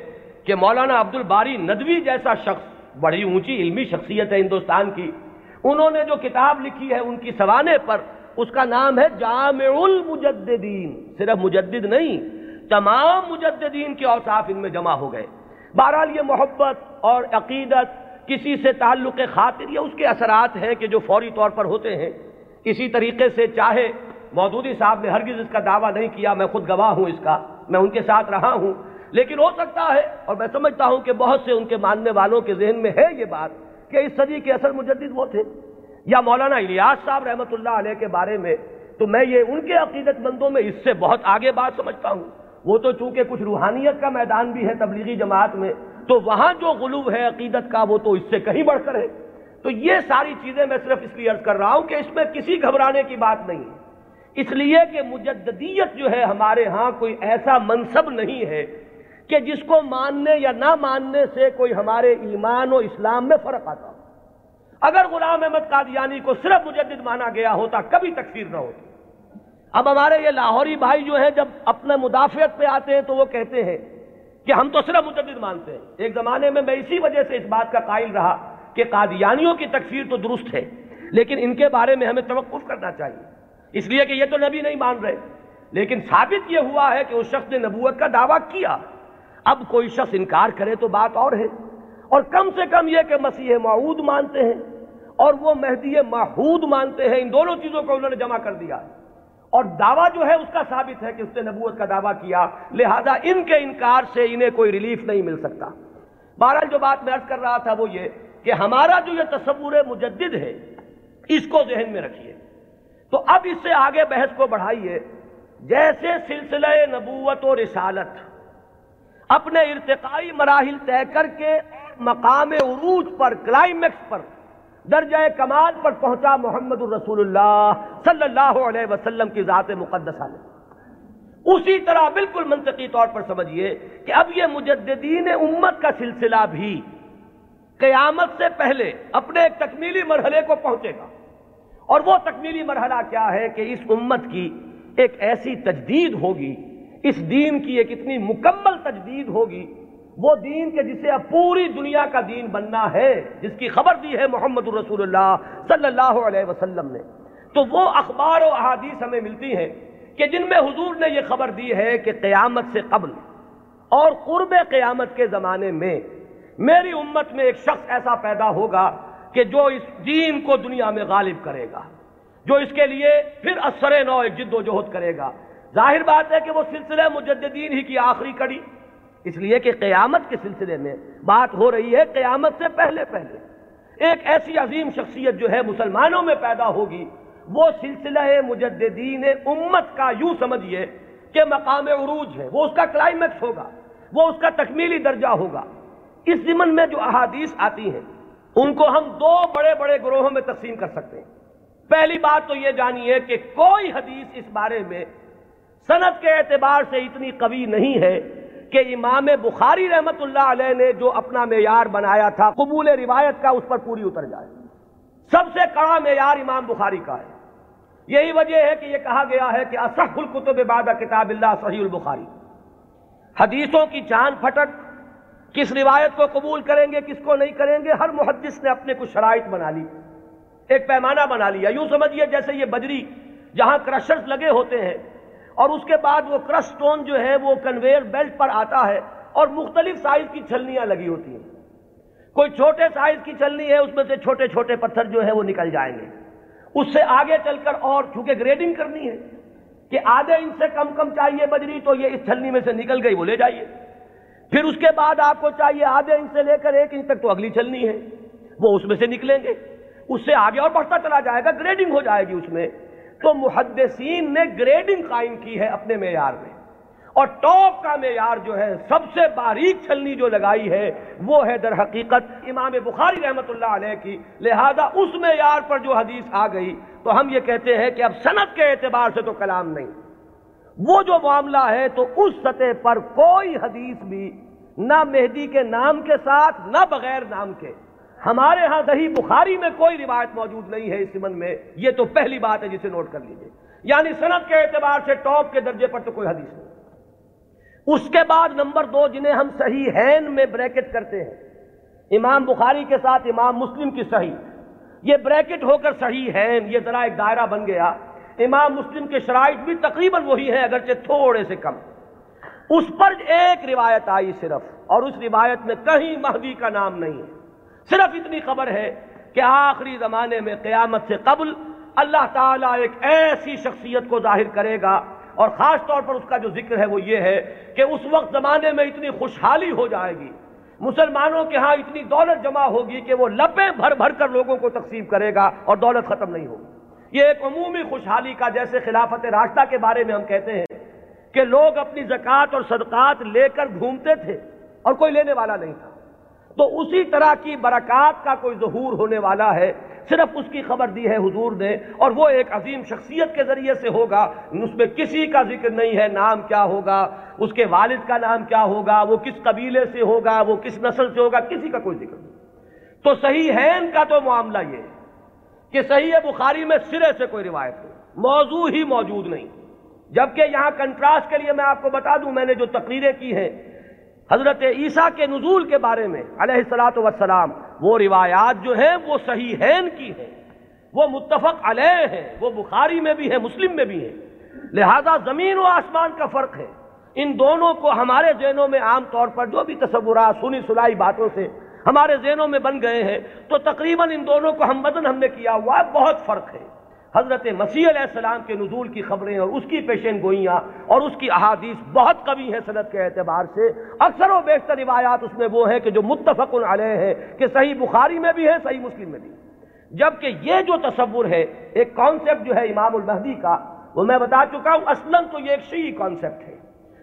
کہ مولانا عبد الباری ندوی جیسا شخص، بڑی اونچی علمی شخصیت ہے ہندوستان کی، انہوں نے جو کتاب لکھی ہے ان کی سوانے پر اس کا نام ہے جامع المجددین صرف مجدد نہیں، تمام مجددین کے اوصاف ان میں جمع ہو گئے۔ بہرحال یہ محبت اور عقیدت کسی سے تعلق خاطر یہ اس کے اثرات ہیں کہ جو فوری طور پر ہوتے ہیں، اسی طریقے سے چاہے مودودی صاحب نے ہرگز اس کا دعویٰ نہیں کیا، میں خود گواہ ہوں اس کا، میں ان کے ساتھ رہا ہوں۔ لیکن ہو سکتا ہے، اور میں سمجھتا ہوں کہ بہت سے ان کے ماننے والوں کے ذہن میں ہے یہ بات کہ اس صدی کے اثر مجدد وہ تھے۔ یا مولانا الیاس صاحب رحمۃ اللہ علیہ کے بارے میں، تو میں یہ ان کے عقیدت مندوں میں اس سے بہت آگے بات سمجھتا ہوں۔ وہ تو چونکہ کچھ روحانیت کا میدان بھی ہے تبلیغی جماعت میں، تو وہاں جو غلوب ہے عقیدت کا، وہ تو اس سے کہیں بڑھ کر ہے۔ تو یہ ساری چیزیں میں صرف اس لیے عرض کر رہا ہوں کہ اس میں کسی گھبرانے کی بات نہیں ہے۔ اس لیے کہ مجددیت جو ہے ہمارے ہاں کوئی ایسا منصب نہیں ہے کہ جس کو ماننے یا نہ ماننے سے کوئی ہمارے ایمان و اسلام میں فرق آتا ہو۔ اگر غلام احمد قادیانی کو صرف مجدد مانا گیا ہوتا، کبھی تکفیر نہ ہوتی۔ اب ہمارے یہ لاہوری بھائی جو ہیں، جب اپنے مدافعت پہ آتے ہیں تو وہ کہتے ہیں کہ ہم تو صرف مجدد مانتے ہیں۔ ایک زمانے میں میں اسی وجہ سے اس بات کا قائل رہا کہ قادیانیوں کی تکفیر تو درست ہے، لیکن ان کے بارے میں ہمیں توقف کرنا چاہیے۔ اس لیے کہ یہ تو نبی نہیں مان رہے۔ لیکن ثابت یہ ہوا ہے کہ اس شخص نے نبوت کا دعویٰ کیا۔ اب کوئی شخص انکار کرے تو بات اور ہے۔ اور کم سے کم یہ کہ مسیح معود مانتے ہیں۔ اور وہ مہدی محود مانتے ہیں، ان دونوں چیزوں کو انہوں نے جمع کر دیا۔ اور دعویٰ جو ہے، اس کا ثابت ہے کہ اس نے نبوت کا دعویٰ کیا۔ لہذا ان کے انکار سے انہیں کوئی ریلیف نہیں مل سکتا۔ بہرحال جو بات میں عرض کر رہا تھا وہ یہ کہ ہمارا جو یہ تصور مجدد ہے، اس کو ذہن میں رکھیے۔ تو اب اس سے آگے بحث کو بڑھائیے۔ جیسے سلسلہ نبوت و رسالت، اپنے ارتقائی مراحل طے کر کے مقام عروج پر کلائمیکس پر درجہ کمال پر پہنچا محمد الرسول اللہ صلی اللہ علیہ وسلم کی ذات مقدسہ میں اسی طرح بالکل منطقی طور پر سمجھیے کہ اب یہ مجددین امت کا سلسلہ بھی قیامت سے پہلے اپنے ایک تکمیلی مرحلے کو پہنچے گا۔ اور وہ تکمیلی مرحلہ کیا ہے کہ اس امت کی ایک ایسی تجدید ہوگی، اس دین کی ایک اتنی مکمل تجدید ہوگی وہ دین کے جسے اب پوری دنیا کا دین بننا ہے، جس کی خبر دی ہے محمد الرسول اللہ صلی اللہ علیہ وسلم نے۔ تو وہ اخبار و احادیث ہمیں ملتی ہیں کہ جن میں حضور نے یہ خبر دی ہے کہ قیامت سے قبل اور قرب قیامت کے زمانے میں میری امت میں ایک شخص ایسا پیدا ہوگا کہ جو اس دین کو دنیا میں غالب کرے گا، جو اس کے لیے پھر اثر نو ایک جد و جہد کرے گا۔ ظاہر بات ہے کہ وہ سلسلہ مجددین ہی کی آخری کڑی اس لیے کہ قیامت کے سلسلے میں بات ہو رہی ہے قیامت سے پہلے پہلے۔ ایک ایسی عظیم شخصیت جو ہے مسلمانوں میں پیدا ہوگی، وہ سلسلہ مجددین امت کا یوں سمجھیے کہ مقام عروج ہے۔ وہ اس کا کلائمیکس ہوگا، وہ اس کا تکمیلی درجہ ہوگا۔ اس ضمن میں جو احادیث آتی ہیں، ان کو ہم دو بڑے بڑے گروہوں میں تقسیم کر سکتے ہیں۔ پہلی بات تو یہ جانیے کہ کوئی حدیث اس بارے میں صنعت کے اعتبار سے اتنی قوی نہیں ہے کہ امام بخاری رحمت اللہ علیہ نے جو اپنا معیار بنایا تھا، قبول روایت کا، اس پر پوری اتر جائے۔ سب سے کڑا معیار امام بخاری کا ہے۔ یہی وجہ ہے کہ یہ کہا گیا ہے کہ اصح الکتب بعد کتاب اللہ صحیح البخاری۔ حدیثوں کی چاند پھٹک، کس روایت کو قبول کریں گے، کس کو نہیں کریں گے، ہر محدث نے اپنے کچھ شرائط بنا لی۔ ایک پیمانہ بنا لیا۔ یوں سمجھیے جیسے یہ بجری جہاں کرشرز لگے ہوتے ہیں اور اس کے بعد وہ کرش سٹون جو ہے وہ کنویئر بیلٹ پر آتا ہے اور مختلف سائز کی چھلنیاں لگی ہوتی ہیں۔ کوئی چھوٹے سائز کی چھلنی ہے، اس میں سے چھوٹے چھوٹے پتھر جو ہے وہ نکل جائیں گے۔ اس سے آگے چل کر اور، چونکہ گریڈنگ کرنی ہے، کہ آدھے انچ سے کم کم چاہیے بجری تو یہ اس چھلنی میں سے نکل گئی، وہ لے جائیے۔ پھر اس کے بعد آپ کو چاہیے آدھے انچ سے لے کر ایک انچ تک تو اگلی چھلنی ہے، وہ اس میں سے نکلیں گے۔ اس سے آگے اور بڑھتا چلا جائے گا گریڈنگ ہو جائے گی اس میں۔ تو محدثین نے گریڈنگ قائم کی ہے اپنے معیار میں۔ اور ٹاپ کا معیار جو ہے، سب سے باریک چھلنی جو لگائی ہے، وہ ہے در حقیقت امام بخاری رحمت اللہ علیہ کی۔ لہذا اس معیار پر جو حدیث آ گئی، تو ہم یہ کہتے ہیں کہ اب صنعت کے اعتبار سے تو کلام نہیں۔ وہ جو معاملہ ہے، تو اس سطح پر کوئی حدیث بھی نہ مہدی کے نام کے ساتھ، نہ بغیر نام کے۔ ہمارے ہاں دہی بخاری میں کوئی روایت موجود نہیں ہے اس سمن میں، یہ تو پہلی بات ہے جسے نوٹ کر لیجیے۔ یعنی صنعت کے اعتبار سے ٹاپ کے درجے پر تو کوئی حدیث نہیں۔ اس کے بعد نمبر دو جنہیں ہم صحیح ہین میں بریکٹ کرتے ہیں۔ امام بخاری کے ساتھ امام مسلم کی صحیح۔ یہ بریکٹ ہو کر صحیح ہین، یہ ذرا ایک دائرہ بن گیا۔ امام مسلم کے شرائط بھی تقریباً وہی ہیں، اگرچہ تھوڑے سے کم۔ اس پر ایک روایت آئی صرف، اور اس روایت میں کہیں مہدی کا نام نہیں ہے۔ صرف اتنی خبر ہے کہ آخری زمانے میں قیامت سے قبل اللہ تعالیٰ ایک ایسی شخصیت کو ظاہر کرے گا اور خاص طور پر اس کا جو ذکر ہے وہ یہ ہے کہ اس وقت زمانے میں اتنی خوشحالی ہو جائے گی، مسلمانوں کے ہاں اتنی دولت جمع ہوگی کہ وہ لپے بھر بھر کر لوگوں کو تقسیم کرے گا اور دولت ختم نہیں ہوگی۔ یہ ایک عمومی خوشحالی کا جیسے خلافت راستہ کے بارے میں ہم کہتے ہیں کہ لوگ اپنی زکوٰۃ اور صدقات لے کر گھومتے تھے اور کوئی لینے والا نہیں تھا۔ تو اسی طرح کی برکات کا کوئی ظہور ہونے والا ہے؟ صرف اس کی خبر دی ہے حضور نے، اور وہ ایک عظیم شخصیت کے ذریعے سے ہوگا۔ اس میں کسی کا ذکر نہیں ہے، نام کیا ہوگا، اس کے والد کا نام کیا ہوگا، وہ کس قبیلے سے ہوگا، وہ کس نسل سے ہوگا، کسی کا کوئی ذکر نہیں۔ تو صحیح ہے ان کا تو معاملہ یہ کہ صحیح بخاری میں سرے سے کوئی روایت ہو موضوع ہی موجود نہیں۔ جبکہ یہاں کنٹراسٹ کے لیے میں آپ کو بتا دوں، میں نے جو تقریریں کی ہیں حضرت عیسیٰ کے نزول کے بارے میں علیہ السلاۃ وسلام وہ روایات جو ہیں، وہ صحیح کی ہیں، وہ متفق علیہ ہیں، وہ بخاری میں بھی ہے مسلم میں بھی ہے لہذا زمین و آسمان کا فرق ہے۔ ان دونوں کو ہمارے ذہنوں میں عام طور پر جو بھی تصورات، سنی سلائی باتوں سے ہمارے ذہنوں میں بن گئے ہیں، تو تقریباً ان دونوں کو ہم مدن ہم نے کیا ہوا ہے، بہت فرق ہے۔ حضرت مسیح علیہ السلام کے نزول کی خبریں اور اس کی پیشین گوئیاں اور اس کی احادیث بہت کبھی ہیں صنعت کے اعتبار سے۔ اکثر و بیشتر روایات اس میں وہ ہیں کہ جو متفق علیہ ہیں، کہ صحیح بخاری میں بھی ہے صحیح مسلم میں بھی۔ جبکہ یہ جو تصور ہے، ایک کانسیپٹ جو ہے امام المہدی کا، وہ میں بتا چکا ہوں، اصلاً تو یہ ایک شیعی کانسیپٹ ہے۔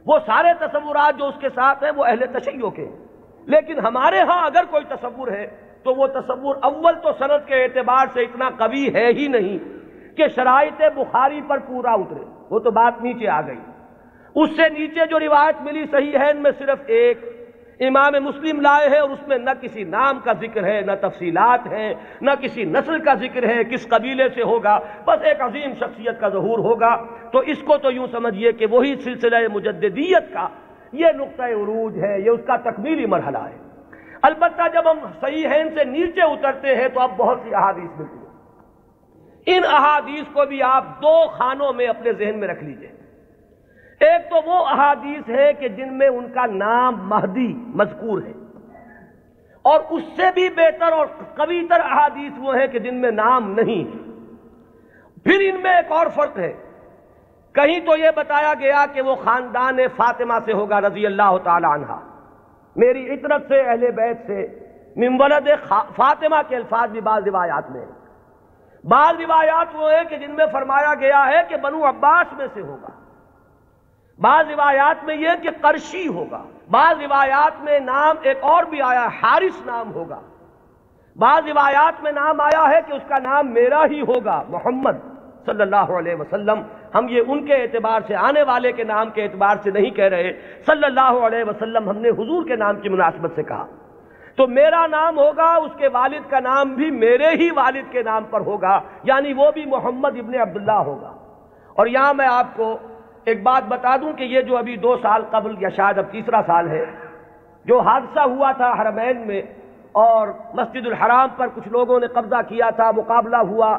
وہ سارے تصورات جو اس کے ساتھ ہیں، وہ اہل تشیعوں کے ہیں۔ لیکن ہمارے ہاں اگر کوئی تصور ہے، تو وہ تصور اول تو صنعت کے اعتبار سے اتنا قوی ہے ہی نہیں۔ کہ شرائط بخاری پر پورا اترے۔ وہ تو بات نیچے آ گئی۔ اس سے نیچے جو روایت ملی صحیح ہے، ان میں صرف ایک۔ امام مسلم لائے ہیں اور اس میں نہ کسی نام کا ذکر ہے، نہ تفصیلات ہیں، نہ کسی نسل کا ذکر ہے، کس قبیلے سے ہوگا۔ بس ایک عظیم شخصیت کا ظہور ہوگا۔ تو اس کو تو یوں سمجھیے کہ وہی سلسلہ مجددیت کا، یہ نقطۂ عروج ہے، یہ اس کا تکمیلی مرحلہ ہے۔ البتہ جب ہم صحیح ہیں سے نیچے اترتے ہیں، تو اب بہت سی احادیث ملتی ہیں۔ ان احادیث کو بھی آپ دو خانوں میں اپنے ذہن میں رکھ لیجیے۔ ایک تو وہ احادیث ہے کہ جن میں ان کا نام مہدی مذکور ہے۔ اور اس سے بھی بہتر اور قوی تر احادیث وہ ہیں کہ جن میں نام نہیں ہے۔ پھر ان میں ایک اور فرق ہے۔ کہیں تو یہ بتایا گیا کہ وہ خاندان فاطمہ سے ہوگا رضی اللہ تعالی عنہ۔ میری عطرت سے، اہل بیت سے ممولد فاطمہ کے الفاظ بھی بعض روایات میں ہیں۔ بعض روایات وہ ہیں کہ جن میں فرمایا گیا ہے کہ بنو عباس میں سے ہوگا۔ بعض روایات میں یہ کہ قرشی ہوگا۔ بعض روایات میں نام ایک اور بھی آیا، حارث نام ہوگا۔ بعض روایات میں نام آیا ہے کہ اس کا نام میرا ہی ہوگا، محمد صلی اللہ علیہ وسلم۔ ہم یہ ان کے اعتبار سے، آنے والے کے نام کے اعتبار سے نہیں کہہ رہے۔ صلی اللہ علیہ وسلم ہم نے حضور کے نام کی مناسبت سے کہا۔ تو میرا نام ہوگا، اس کے والد کا نام بھی میرے ہی والد کے نام پر ہوگا یعنی وہ بھی محمد ابن عبداللہ ہوگا۔ اور یہاں میں آپ کو ایک بات بتا دوں کہ یہ جو ابھی دو سال قبل یا شاید اب تیسرا سال ہے، جو حادثہ ہوا تھا حرمین میں اور مسجد الحرام پر کچھ لوگوں نے قبضہ کیا تھا، مقابلہ ہوا،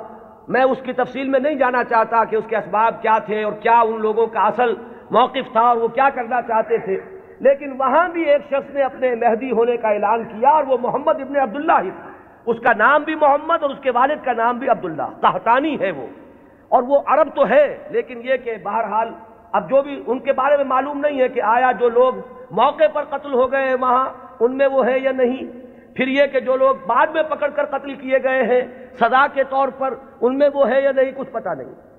میں اس کی تفصیل میں نہیں جانا چاہتا کہ اس کے اسباب کیا تھے اور کیا ان لوگوں کا اصل موقف تھا اور وہ کیا کرنا چاہتے تھے۔ لیکن وہاں بھی ایک شخص نے اپنے مہدی ہونے کا اعلان کیا اور وہ محمد ابن عبداللہ ہی تھا۔ اس کا نام بھی محمد اور اس کے والد کا نام بھی عبداللہ۔ قحطانی ہے وہ۔ اور وہ عرب تو ہے، لیکن یہ کہ بہرحال اب جو بھی ان کے بارے میں معلوم نہیں ہے کہ آیا جو لوگ موقع پر قتل ہو گئے ہیں وہاں، ان میں وہ ہے یا نہیں۔ پھر یہ کہ جو لوگ بعد میں پکڑ کر قتل کیے گئے ہیں، سزا کے طور پر ان میں وہ ہے یا نہیں، کچھ پتہ نہیں۔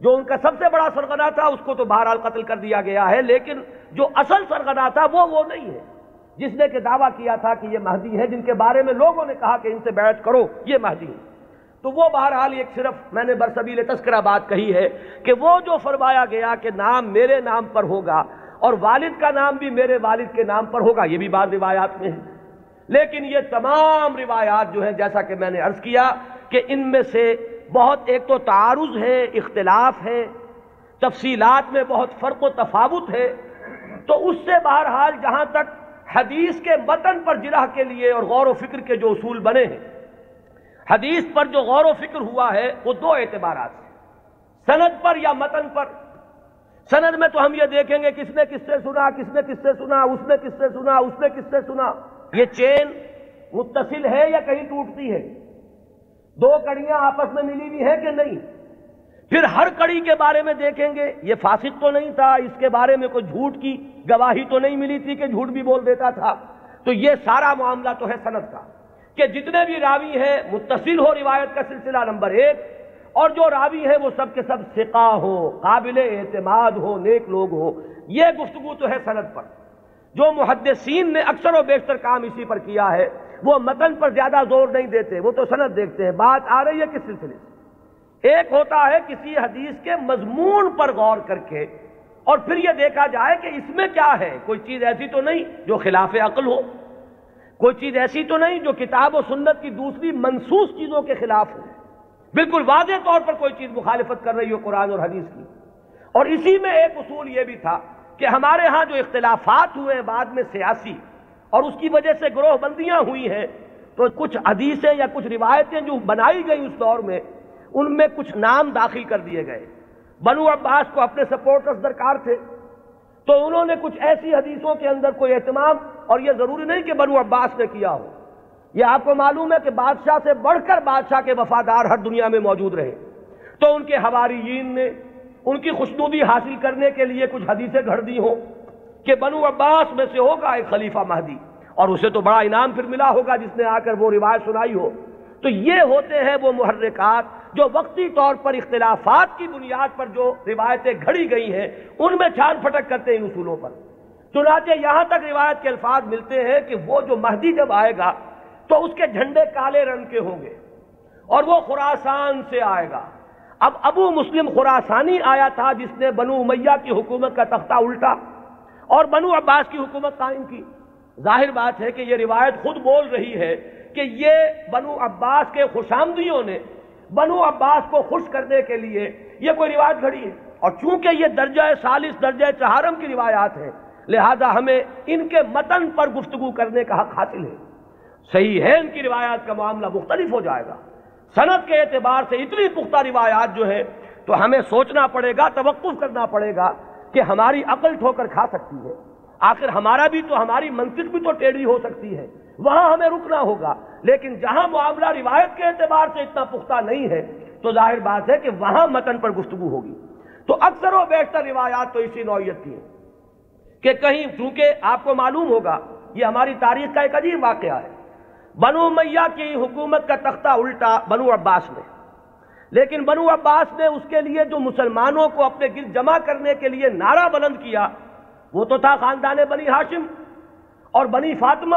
جو ان کا سب سے بڑا سرغنہ تھا، اس کو تو بہرحال قتل کر دیا گیا ہے، لیکن جو اصل سرغنہ تھا، وہ وہ نہیں ہے۔ جس نے کہ دعویٰ کیا تھا کہ یہ مہدی ہے، جن کے بارے میں لوگوں نے کہا کہ ان سے بیعت کرو، یہ مہدی ہے۔ تو وہ بہرحال ایک صرف میں نے برسبیل تذکرہ بات کہی ہے کہ وہ جو فرمایا گیا کہ نام میرے نام پر ہوگا اور والد کا نام بھی میرے والد کے نام پر ہوگا، یہ بھی بعض روایات میں ہے۔ لیکن یہ تمام روایات جو ہیں، جیسا کہ میں نے عرض کیا کہ ان میں سے بہت ایک تو تعارض ہے، اختلاف ہے، تفصیلات میں بہت فرق و تفاوت ہے۔ تو اس سے بہرحال جہاں تک حدیث کے متن پر جرح کے لیے اور غور و فکر کے جو اصول بنے ہیں، حدیث پر جو غور و فکر ہوا ہے، وہ دو اعتبارات ہیں۔ سند پر یا متن پر۔ سند میں تو ہم یہ دیکھیں گے، کس نے کس سے سنا، کس نے کس سے سنا، اس نے کس سے سنا، اس نے کس سے سنا۔ یہ چین متصل ہے یا کہیں ٹوٹتی ہے؟ دو کڑیاں آپس میں ملی ہوئی ہیں کہ نہیں؟ پھر ہر کڑی کے بارے میں دیکھیں گے، یہ فاسق تو نہیں تھا، اس کے بارے میں کوئی جھوٹ کی گواہی تو نہیں ملی تھی کہ جھوٹ بھی بول دیتا تھا۔ تو یہ سارا معاملہ تو ہے سند کا۔ کہ جتنے بھی راوی ہیں، متصل ہو روایت کا سلسلہ نمبر ایک، اور جو راوی ہے وہ سب کے سب سقا ہو، قابل اعتماد ہو، نیک لوگ ہو۔ یہ گفتگو تو ہے سند پر۔ جو محدثین نے اکثر و بیشتر کام اسی پر کیا ہے وہ متن پر زیادہ زور نہیں دیتے، وہ تو سند دیکھتے ہیں۔ بات آ رہی ہے کس سلسلے سے؟ ایک ہوتا ہے کسی حدیث کے مضمون پر غور کر کے اور پھر یہ دیکھا جائے کہ اس میں کیا ہے۔ کوئی چیز ایسی تو نہیں جو خلاف عقل ہو، کوئی چیز ایسی تو نہیں جو کتاب و سنت کی دوسری منسوس چیزوں کے خلاف ہو۔ بالکل واضح طور پر کوئی چیز مخالفت کر رہی ہو قرآن اور حدیث کی۔ اور اسی میں ایک اصول یہ بھی تھا کہ ہمارے ہاں جو اختلافات ہوئے ہیں بعد میں سیاسی اور اس کی وجہ سے گروہ بندیاں ہوئی ہیں۔
تو کچھ حدیثیں یا کچھ روایتیں جو بنائی گئی اس دور میں، ان میں کچھ نام داخل کر دیے گئے۔ بنو عباس کو اپنے سپورٹرز درکار تھے۔ تو انہوں نے کچھ ایسی حدیثوں کے اندر کوئی اہتمام، اور یہ ضروری نہیں کہ بنو عباس نے کیا ہو۔ یہ آپ کو معلوم ہے کہ بادشاہ سے بڑھ کر بادشاہ کے وفادار ہر دنیا میں موجود رہے۔ تو ان کے حواریین نے، ان کی خوشنودی حاصل کرنے کے لیے کچھ حدیثیں گھڑ دی ہوں۔ کہ بنو عباس میں سے ہوگا ایک خلیفہ مہدی اور اسے تو بڑا انعام پھر ملا ہوگا جس نے آ کر وہ روایت سنائی ہو۔ تو یہ ہوتے ہیں وہ محرکات جو وقتی طور پر اختلافات کی بنیاد پر جو روایتیں گھڑی گئی ہیں، ان میں چھان پھٹک کرتے ہیں ان اصولوں پر۔ چنانچہ یہاں تک روایت کے الفاظ ملتے ہیں کہ وہ جو مہدی جب آئے گا، تو اس کے جھنڈے کالے رنگ کے ہوں گے اور وہ خراسان سے آئے گا۔ اب ابو مسلم خراسانی آیا تھا جس نے بنو امیہ کی حکومت کا تختہ الٹا۔ اور بنو عباس کی حکومت قائم کی۔ ظاہر بات ہے کہ یہ روایت خود بول رہی ہے کہ یہ بنو عباس کے خوشامدیوں نے بنو عباس کو خوش کرنے کے لیے یہ کوئی روایت گھڑی ہے۔ اور چونکہ یہ درجہ سالس، درجہ چہارم کی روایات ہیں، لہذا ہمیں ان کے متن پر گفتگو کرنے کا حق حاصل ہے۔ صحیح ہے، ان کی روایات کا معاملہ مختلف ہو جائے گا۔ صنعت کے اعتبار سے اتنی پختہ روایات جو ہے تو ہمیں سوچنا پڑے گا، توقف کرنا پڑے گا کہ ہماری عقل ٹھوکر کھا سکتی ہے۔ آخر ہمارا بھی تو ہماری منطق بھی تو ٹیڑھی ہو سکتی ہے۔ وہاں ہمیں رکنا ہوگا۔ لیکن جہاں معاملہ روایت کے اعتبار سے اتنا پختہ نہیں ہے، تو ظاہر بات ہے کہ وہاں متن پر گفتگو ہوگی۔ تو اکثر و بیشتر روایات تو اسی نوعیت کی ہیں۔ کہ کہیں، چونکہ آپ کو معلوم ہوگا، یہ ہماری تاریخ کا ایک عجیب واقعہ ہے۔ بنو میاں کی حکومت کا تختہ الٹا بنو عباس نے۔ لیکن بنو عباس نے اس کے لیے جو مسلمانوں کو اپنے گرد جمع کرنے کے لیے نعرہ بلند کیا، وہ تو تھا خاندان بنی ہاشم اور بنی فاطمہ،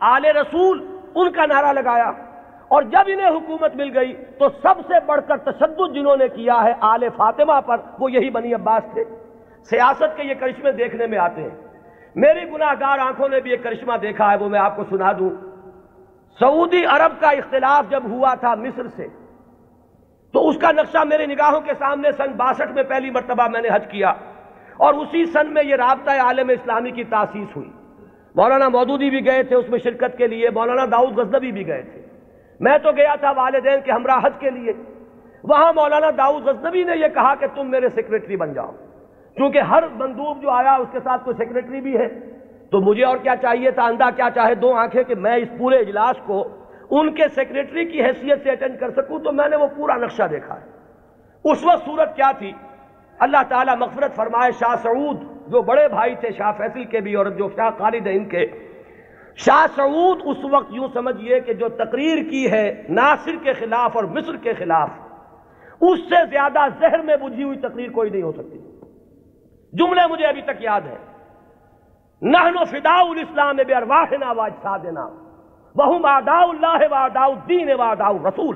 آل رسول، ان کا نعرہ لگایا۔ اور جب انہیں حکومت مل گئی تو سب سے بڑھ کر تشدد جنہوں نے کیا ہے آل فاطمہ پر، وہ یہی بنی عباس تھے۔ سیاست کے یہ کرشمے دیکھنے میں آتے ہیں۔ میری گناہ گار آنکھوں نے بھی یہ کرشمہ دیکھا ہے، وہ میں آپ کو سنا دوں۔ سعودی عرب کا اختلاف جب ہوا تھا مصر سے تو اس کا نقشہ میرے نگاہوں کے سامنے سن باسٹھ میں پہلی مرتبہ میں نے حج کیا اور اسی سن میں یہ رابطہ عالم اسلامی کی تاسیس ہوئی۔ مولانا مودودی بھی گئے تھے اس میں شرکت کے لیے، مولانا داؤد غزنبی بھی گئے تھے۔ میں تو گیا تھا والدین کے ہمراہ حج کے لیے۔ وہاں مولانا داؤد غزنبی نے یہ کہا کہ تم میرے سیکرٹری بن جاؤ۔ کیونکہ ہر بندوق جو آیا اس کے ساتھ کوئی سیکرٹری بھی ہے، تو مجھے اور کیا چاہیے تھا؟ اندھا کیا چاہے دو آنکھیں کہ میں اس پورے اجلاس کو ان کے سیکرٹری کی حیثیت سے اٹینڈ کر سکوں تو میں نے وہ پورا نقشہ دیکھا ہے۔ اس وقت صورت کیا تھی؟ اللہ تعالیٰ مغفرت فرمائے، شاہ سعود، جو بڑے بھائی تھے، شاہ فیصل کے بھی اور جو شاہ خالد ہیں ان کے۔ شاہ سعود اس وقت یوں سمجھئے کہ جو تقریر کی ہے، ناصر کے خلاف اور مصر کے خلاف، اس سے زیادہ زہر میں بجھی ہوئی تقریر کوئی نہیں ہو سکتی۔ جملے مجھے ابھی تک یاد ہے نحن فداء الاسلام بے ارواحنا و وہم آداء اللہ و الدین و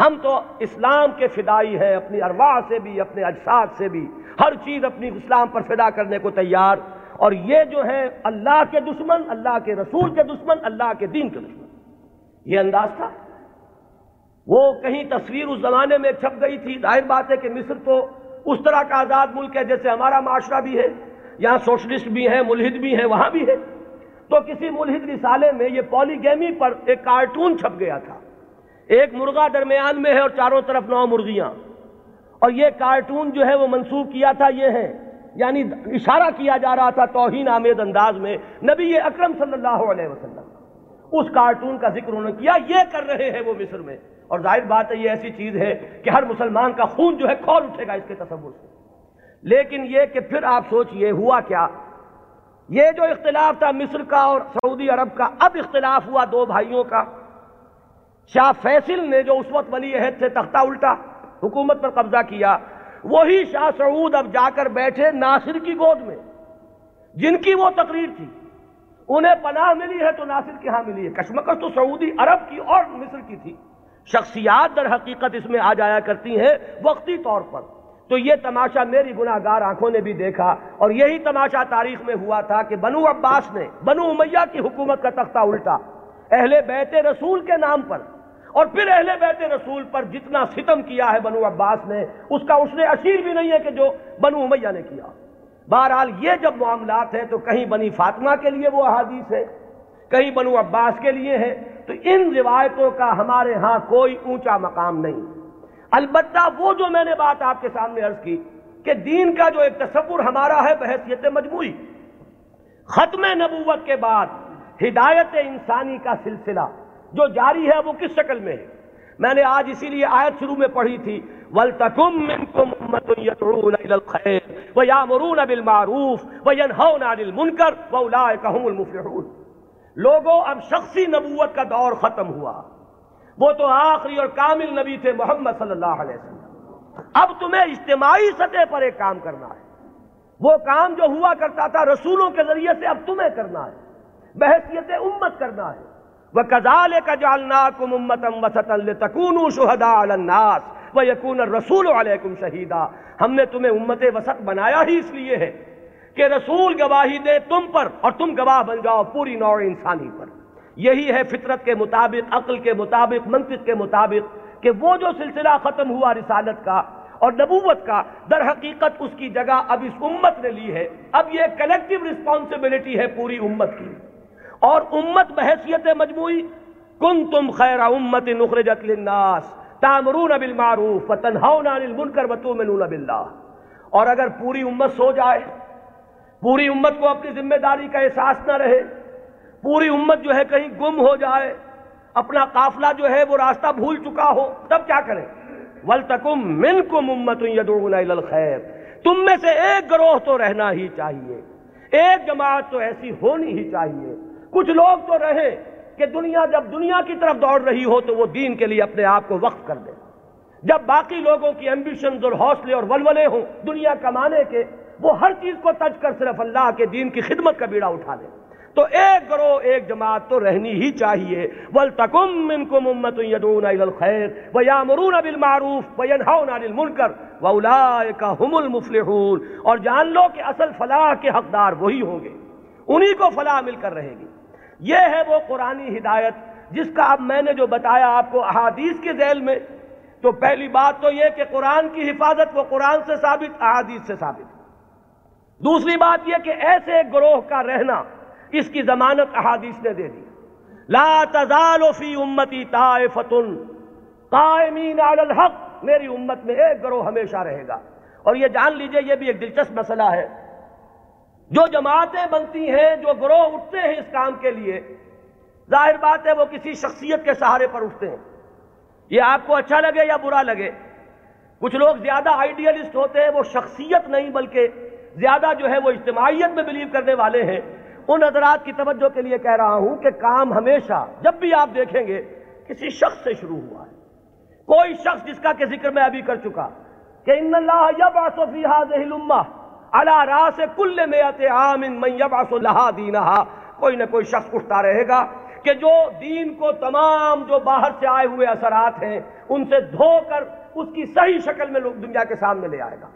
ہم تو اسلام کے فدائی ہیں، اپنی ارواح سے بھی، اپنے اجساد سے بھی۔ ہر چیز اپنی اسلام پر فدا کرنے کو تیار۔ اور یہ جو ہے اللہ کے دشمن، اللہ کے رسول کے دشمن، اللہ کے دین کے دشمن۔ یہ انداز تھا۔ وہ کہیں تصویر اس زمانے میں چھپ گئی تھی۔ ظاہر بات ہے کہ مصر تو اس طرح کا آزاد ملک ہے جیسے ہمارا معاشرہ بھی ہے۔ یہاں سوشلسٹ بھی ہیں، ملحد بھی ہیں، وہاں بھی ہے تو کسی ملحد رسالے میں یہ پولی گیمی پر ایک کارٹون چھپ گیا تھا۔ ایک مرغا درمیان میں ہے اور چاروں طرف نو مرغیاں۔ اور یہ کارٹون جو ہے وہ منسوخ کیا تھا یہ ہے یعنی اشارہ کیا جا رہا تھا توہین آمیز انداز میں نبی اکرم صلی اللہ علیہ وسلم۔ اس کارٹون کا ذکر انہوں نے کیا، یہ کر رہے ہیں وہ مصر میں۔ اور ظاہر بات ہے، یہ ایسی چیز ہے کہ ہر مسلمان کا خون جو ہے کھول اٹھے گا اس کے تصور سے۔ لیکن یہ کہ پھر آپ سوچئے، ہوا کیا؟ یہ جو اختلاف تھا مصر کا اور سعودی عرب کا، اب اختلاف ہوا دو بھائیوں کا۔ شاہ فیصل نے جو اس وقت ولی عہد سے تختہ الٹا، حکومت پر قبضہ کیا، وہی شاہ سعود اب جا کر بیٹھے ناصر کی گود میں، جن کی وہ تقریر تھی۔ انہیں پناہ ملی ہے تو ناصر کی ہاں ملی ہے۔ کشمکش تو سعودی عرب کی اور مصر کی تھی۔ شخصیات در حقیقت اس میں آ جایا کرتی ہیں وقتی طور پر۔ تو یہ تماشا میری گناہ گار آنکھوں نے بھی دیکھا اور یہی تماشا تاریخ میں ہوا تھا کہ بنو عباس نے بنو امیہ کی حکومت کا تختہ الٹا اہل بیت رسول کے نام پر اور پھر اہل بیت رسول پر جتنا ستم کیا ہے بنو عباس نے، اس کا اس نے اشیر بھی نہیں ہے کہ جو بنو امیہ نے کیا۔ بہرحال یہ جب معاملات ہیں تو کہیں بنی فاطمہ کے لیے وہ احادیث ہے کہیں بنو عباس کے لیے ہے تو ان روایتوں کا ہمارے ہاں کوئی اونچا مقام نہیں۔ البتہ وہ جو میں نے بات آپ کے سامنے عرض کی کہ دین کا جو ایک تصور ہمارا ہے بحثیت مجموعی، ختم نبوت کے بعد ہدایت انسانی کا سلسلہ جو جاری ہے وہ کس شکل میں ہے؟ میں نے آج اسی لیے آیت شروع میں پڑھی تھی، وَلْتَكُمْ مِنْكُمْ أُمَّةٌ يَدْعُونَ إِلَى الْخَيْرِ وَيَأْمُرُونَ بِالْمَعْرُوفِ وَيَنْهَوْنَ عَنِ الْمُنْكَرِ وَأُولَٰئِكَ هُمُ الْمُفْلِحُونَ۔ لوگوں، اب شخصی نبوت کا دور ختم ہوا۔ وہ تو آخری اور کامل نبی تھے محمد صلی اللہ علیہ وسلم۔ اب تمہیں اجتماعی سطح پر ایک کام کرنا ہے۔ وہ کام جو ہوا کرتا تھا رسولوں کے ذریعے سے اب تمہیں کرنا ہے۔ بحثیت امت کرنا ہے۔ وہ کزال کا جالنا کم امتم وسط تکون شہدا الناس وہ یقون رسول علیکم شہیدا ہم نے تمہیں امت وسط بنایا ہی اس لیے ہے کہ رسول گواہی دے تم پر اور تم گواہ بن جاؤ پوری نوع انسانی پر۔ یہی ہے فطرت کے مطابق، عقل کے مطابق، منطق کے مطابق کہ وہ جو سلسلہ ختم ہوا رسالت کا اور نبوت کا، در حقیقت اس کی جگہ اب اس امت نے لی ہے۔ اب یہ کلیکٹیو رسپانسبلٹی ہے پوری امت کی۔ اور امت بحثیت مجموعی کن تم خیر امت نخرجت للناس تامرون بالمعروف وتنہون عن المنکر وتؤمنون باللہ اور اگر پوری امت سو جائے، پوری امت کو اپنی ذمہ داری کا احساس نہ رہے پوری امت جو ہے کہیں گم ہو جائے، اپنا قافلہ جو ہے وہ راستہ بھول چکا ہو، تب کیا کریں؟ ولتکم منکم امت یدعون الی الخیر تم میں سے ایک گروہ تو رہنا ہی چاہیے۔ ایک جماعت تو ایسی ہونی ہی چاہیے۔ کچھ لوگ تو رہے کہ دنیا، جب دنیا کی طرف دوڑ رہی ہو تو وہ دین کے لیے اپنے آپ کو وقف کر دے جب باقی لوگوں کی ایمبیشنز اور حوصلے اور ولولے ہوں دنیا کمانے کے، وہ ہر چیز کو تج کر صرف اللہ کے دین کی خدمت کا بیڑا اٹھا دے تو ایک گروہ، ایک جماعت تو رہنی ہی چاہیے۔ وَلْتَكُمْ مِنْكُمْ أُمَّةٌ يَدْعُونَ إِلَى الْخَيْرِ وَيَأْمُرُونَ بِالْمَعْرُوفِ وَيَنْهَوْنَ عَنِ الْمُنْكَرِ وَأُولَٰئِكَ هُمُ الْمُفْلِحُونَ۔ اور جان لو کہ اصل فلاح کے حقدار وہی ہوں گے۔ انہی کو فلاح مل کر رہے گی۔ یہ ہے وہ قرآنی ہدایت جس کا اب میں نے جو بتایا آپ کو احادیث کے ذیل میں، تو پہلی بات تو یہ کہ قرآن کی حفاظت وہ قرآن سے ثابت، احادیث سے ثابت۔ دوسری بات یہ کہ ایسے گروہ کا رہنا اس کی ضمانت احادیث نے دے دی؟ لا تزال فی امتی طائفۃ قائمین علی الحق، میری امت میں ایک گروہ ہمیشہ رہے گا۔ اور یہ جان لیجیے، یہ بھی ایک دلچسپ مسئلہ ہے۔ جو جماعتیں بنتی ہیں، جو گروہ اٹھتے ہیں اس کام کے لیے، ظاہر بات ہے وہ کسی شخصیت کے سہارے پر اٹھتے ہیں۔ یہ آپ کو اچھا لگے یا برا لگے؟ کچھ لوگ زیادہ آئیڈیلسٹ ہوتے ہیں، وہ شخصیت نہیں، بلکہ زیادہ جو ہے وہ اجتماعیت میں بلیو کرنے والے ہیں۔ ان حضرات کی توجہ کے لیے کہہ رہا ہوں کہ کام ہمیشہ جب بھی آپ دیکھیں گے کسی شخص سے شروع ہوا ہے۔ کوئی شخص جس کا کہ ذکر میں ابھی کر چکا کہ ان اللہ یبعث فی هذه الامه على راس کل میت عام من یبعث لها دینها کوئی نہ کوئی شخص اٹھتا رہے گا کہ جو دین کو تمام جو باہر سے آئے ہوئے اثرات ہیں، ان سے دھو کر اس کی صحیح شکل میں لوگ دنیا کے سامنے لے آئے گا۔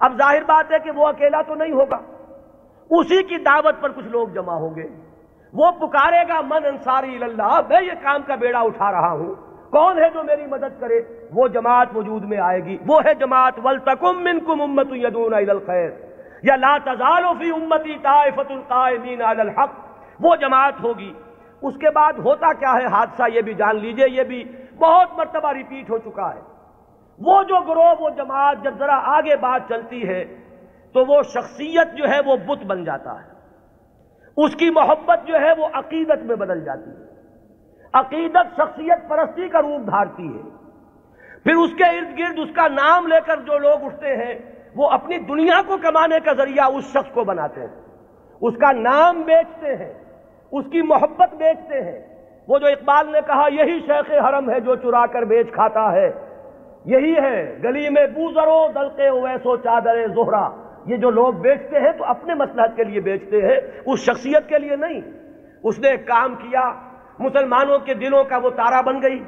اب ظاہر بات ہے کہ وہ اکیلا تو نہیں ہوگا۔ اسی کی دعوت پر کچھ لوگ جمع ہوں گے۔ وہ پکارے گا، من انصاری اللہ، میں یہ کام کا بیڑا اٹھا رہا ہوں۔ کون ہے جو میری مدد کرے؟ وہ جماعت وجود میں آئے گی۔ وہ ہے جماعت، ولتکم منکم امت یدون الی الخیر یا لا تزال فی امتی طائفۃ القائمین علی الحق وہ جماعت ہوگی۔ اس کے بعد ہوتا کیا ہے؟ حادثہ، یہ بھی جان لیجیے، یہ بھی بہت مرتبہ ریپیٹ ہو چکا ہے۔ وہ جو گروہ، وہ جماعت، جب ذرا آگے بات چلتی ہے تو وہ شخصیت جو ہے وہ بت بن جاتا ہے۔ اس کی محبت جو ہے وہ عقیدت میں بدل جاتی ہے۔ عقیدت شخصیت پرستی کا روپ دھارتی ہے۔ پھر اس کے ارد گرد اس کا نام لے کر جو لوگ اٹھتے ہیں، وہ اپنی دنیا کو کمانے کا ذریعہ اس شخص کو بناتے ہیں۔ اس کا نام بیچتے ہیں، اس کی محبت بیچتے ہیں۔ وہ جو اقبال نے کہا، یہی شیخ حرم ہے جو چرا کر بیچ کھاتا ہے۔ یہی ہے گلی میں بوزرو دلتے ویسو چادر زہرا۔ یہ جو لوگ بیچتے ہیں تو اپنے مسلحت کے لیے بیچتے ہیں، اس شخصیت کے لیے نہیں۔ اس نے ایک کام کیا، مسلمانوں کے دلوں کا وہ تارا بن گئی،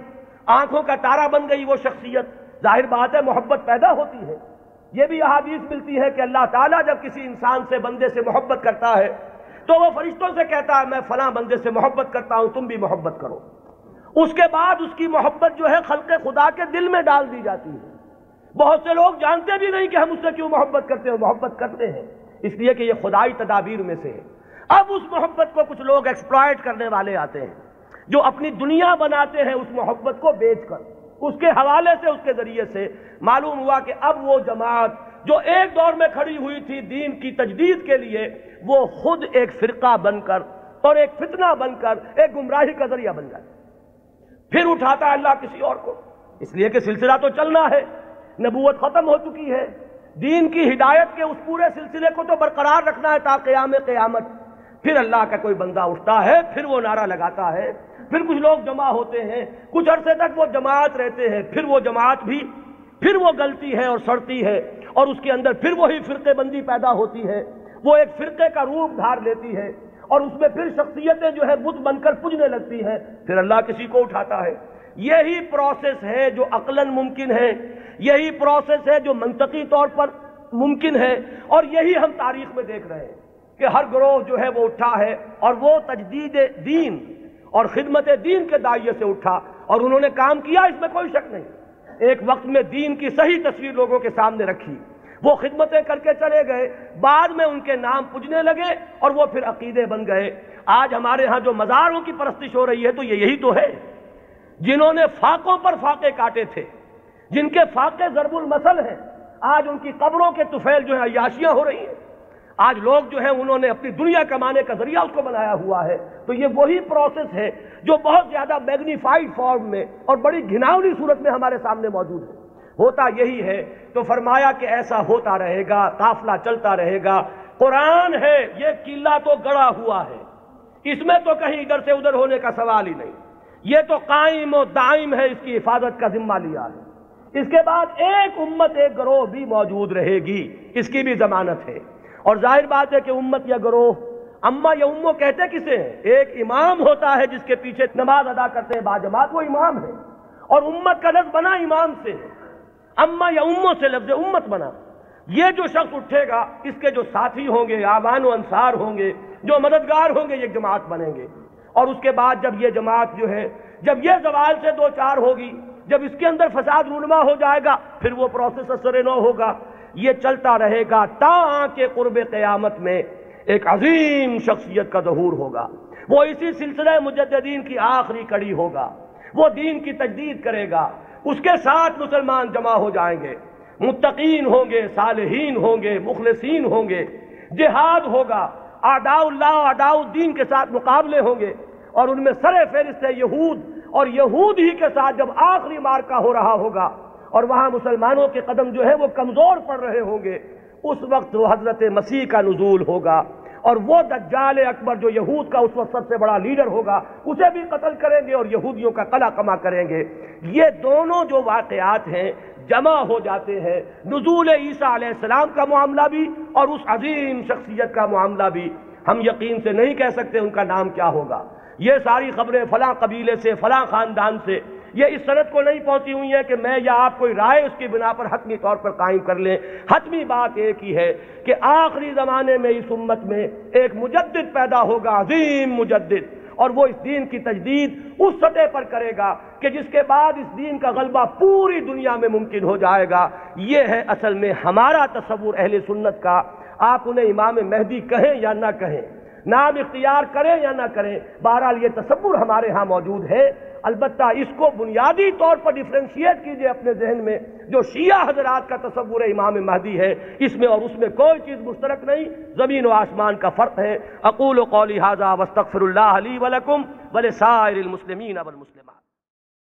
آنکھوں کا تارا بن گئی وہ شخصیت۔ ظاہر بات ہے، محبت پیدا ہوتی ہے۔ یہ بھی احادیث ملتی ہے کہ اللہ تعالیٰ جب کسی انسان سے بندے سے محبت کرتا ہے، تو وہ فرشتوں سے کہتا ہے، میں فلاں بندے سے محبت کرتا ہوں، تم بھی محبت کرو۔ اس کے بعد اس کی محبت جو ہے خلق خدا کے دل میں ڈال دی جاتی ہے۔ بہت سے لوگ جانتے بھی نہیں کہ ہم اس سے کیوں محبت کرتے ہیں محبت کرتے ہیں۔ اس لیے کہ یہ خدائی تدابیر میں سے ہے۔ اب اس محبت کو کچھ لوگ ایکسپلائٹ کرنے والے آتے ہیں۔ جو اپنی دنیا بناتے ہیں اس محبت کو بیچ کر۔ اس کے حوالے سے، اس کے ذریعے سے معلوم ہوا کہ اب وہ جماعت جو ایک دور میں کھڑی ہوئی تھی دین کی تجدید کے لیے، وہ خود ایک فرقہ بن کر اور ایک فتنہ بن کر، ایک گمراہی کا ذریعہ بن جائے۔ پھر اٹھاتا ہے اللہ کسی اور کو۔ اس لیے کہ سلسلہ تو چلنا ہے۔ نبوت ختم ہو چکی ہے۔ دین کی ہدایت کے اس پورے سلسلے کو تو برقرار رکھنا ہے تا قیام قیامت۔ پھر اللہ کا کوئی بندہ اٹھتا ہے، پھر وہ نعرہ لگاتا ہے۔ پھر کچھ لوگ جمع ہوتے ہیں، کچھ عرصے تک وہ جماعت رہتے ہیں، پھر وہ جماعت بھی، پھر وہ گلتی ہے اور سڑتی ہے۔ اور اس کے اندر پھر وہی فرقے بندی پیدا ہوتی ہے۔ وہ ایک فرقے کا روپ دھار لیتی ہے۔ اور اس میں پھر شخصیتیں جو ہے بت بن کر پجنے لگتی ہیں۔ پھر اللہ کسی کو اٹھاتا ہے۔ یہی پروسیس ہے جو عقلاً ممکن ہے۔ یہی پروسیس ہے جو منطقی طور پر ممکن ہے اور یہی ہم تاریخ میں دیکھ رہے ہیں کہ ہر گروہ جو ہے وہ اٹھا ہے اور وہ تجدید دین اور خدمت دین کے دائیے سے اٹھا اور انہوں نے کام کیا، اس میں کوئی شک نہیں۔ ایک وقت میں دین کی صحیح تصویر لوگوں کے سامنے رکھی۔ وہ خدمتیں کر کے چلے گئے، بعد میں ان کے نام پجنے لگے اور وہ پھر عقیدے بن گئے۔ آج ہمارے ہاں جو مزاروں کی پرستش ہو رہی ہے تو یہ یہی تو ہے۔ جنہوں نے فاقوں پر فاقے کاٹے تھے۔ جن کے فاقے ضرب المسل ہیں، آج ان کی قبروں کے توفیل جو ہے عیاشیاں ہو رہی ہیں۔ آج لوگ جو ہیں، انہوں نے اپنی دنیا کمانے کا ذریعہ اس کو بنایا ہوا ہے۔ تو یہ وہی پروسیس ہے جو بہت زیادہ میگنیفائڈ فارم میں اور بڑی گھناؤنی صورت میں ہمارے سامنے موجود ہے۔ ہوتا یہی ہے، تو فرمایا کہ ایسا ہوتا رہے گا، قافلہ چلتا رہے گا۔ قرآن ہے، یہ قلعہ تو گڑا ہوا ہے۔ اس میں تو کہیں ادھر سے ادھر ہونے کا سوال ہی نہیں۔ یہ تو قائم و دائم ہے، اس کی حفاظت کا ذمہ لیا ہے۔ اس کے بعد ایک امت، ایک گروہ بھی موجود رہے گی۔ اس کی بھی ضمانت ہے۔ اور ظاہر بات ہے کہ امت یا گروہ اما یا امو کہتے کسے ہیں؟ ایک امام ہوتا ہے جس کے پیچھے نماز ادا کرتے ہیں باجماعت وہ امام ہے۔ اور امت کا لفظ بنا امام سے ہے۔ اما یا امو سے لفظ امت بنا۔ یہ جو شخص اٹھے گا، اس کے جو ساتھی ہوں گے، آبان و انصار ہوں گے، جو مددگار ہوں گے، یہ جماعت بنیں گے۔ اور اس کے بعد جب یہ جماعت جو ہے، جب یہ زوال سے دو چار ہوگی جب اس کے اندر فساد رونما ہو جائے گا، پھر وہ پروسیس اثر نو ہوگا۔ یہ چلتا رہے گا تا کے قرب قیامت میں ایک عظیم شخصیت کا ظہور ہوگا۔ وہ اسی سلسلہ مجددین کی آخری کڑی ہوگا۔ وہ دین کی تجدید کرے گا۔ اس کے ساتھ مسلمان جمع ہو جائیں گے۔ متقین ہوں گے، صالحین ہوں گے، مخلصین ہوں گے۔ جہاد ہوگا۔ آداء اللہ آداء الدین کے ساتھ مقابلے ہوں گے۔ اور ان میں سر فہرست ہے یہود۔ اور یہود ہی کے ساتھ جب آخری مارکا ہو رہا ہوگا اور وہاں مسلمانوں کے قدم جو ہے وہ کمزور پڑ رہے ہوں گے، اس وقت وہ حضرت مسیح کا نزول ہوگا اور وہ دجال اکبر جو یہود کا اس وقت سب سے بڑا لیڈر ہوگا، اسے بھی قتل کریں گے اور یہودیوں کا قلع کما کریں گے۔ یہ دونوں جو واقعات ہیں جمع ہو جاتے ہیں۔ نزول عیسیٰ علیہ السلام کا معاملہ بھی اور اس عظیم شخصیت کا معاملہ بھی۔ ہم یقین سے نہیں کہہ سکتے ان کا نام کیا ہوگا۔ یہ ساری خبریں فلاں قبیلے سے، فلاں خاندان سے۔ یہ اس صنعت کو نہیں پہنچی ہوئی ہے کہ میں یا آپ کوئی رائے اس کی بنا پر حتمی طور پر قائم کر لیں۔ حتمی بات ایک ہی ہے کہ آخری زمانے میں اس امت میں ایک مجدد پیدا ہوگا، عظیم مجدد۔ اور وہ اس دین کی تجدید اس سطح پر کرے گا کہ جس کے بعد اس دین کا غلبہ پوری دنیا میں ممکن ہو جائے گا۔ یہ ہے اصل میں ہمارا تصور اہل سنت کا۔ آپ انہیں امام مہدی کہیں یا نہ کہیں۔ نام اختیار کریں یا نہ کریں، بہرحال یہ تصور ہمارے ہاں موجود ہے۔ البتہ اس کو بنیادی طور پر ڈفرینشیٹ کیجیے اپنے ذہن میں۔ جو شیعہ حضرات کا تصور امام مہدی ہے، اس میں اور اس میں کوئی چیز مشترک نہیں۔ زمین و آسمان کا فرق ہے۔ اقول و قولی حاضہ وستغفر اللہ علی ولکم ولسائر المسلمین والمسلمات۔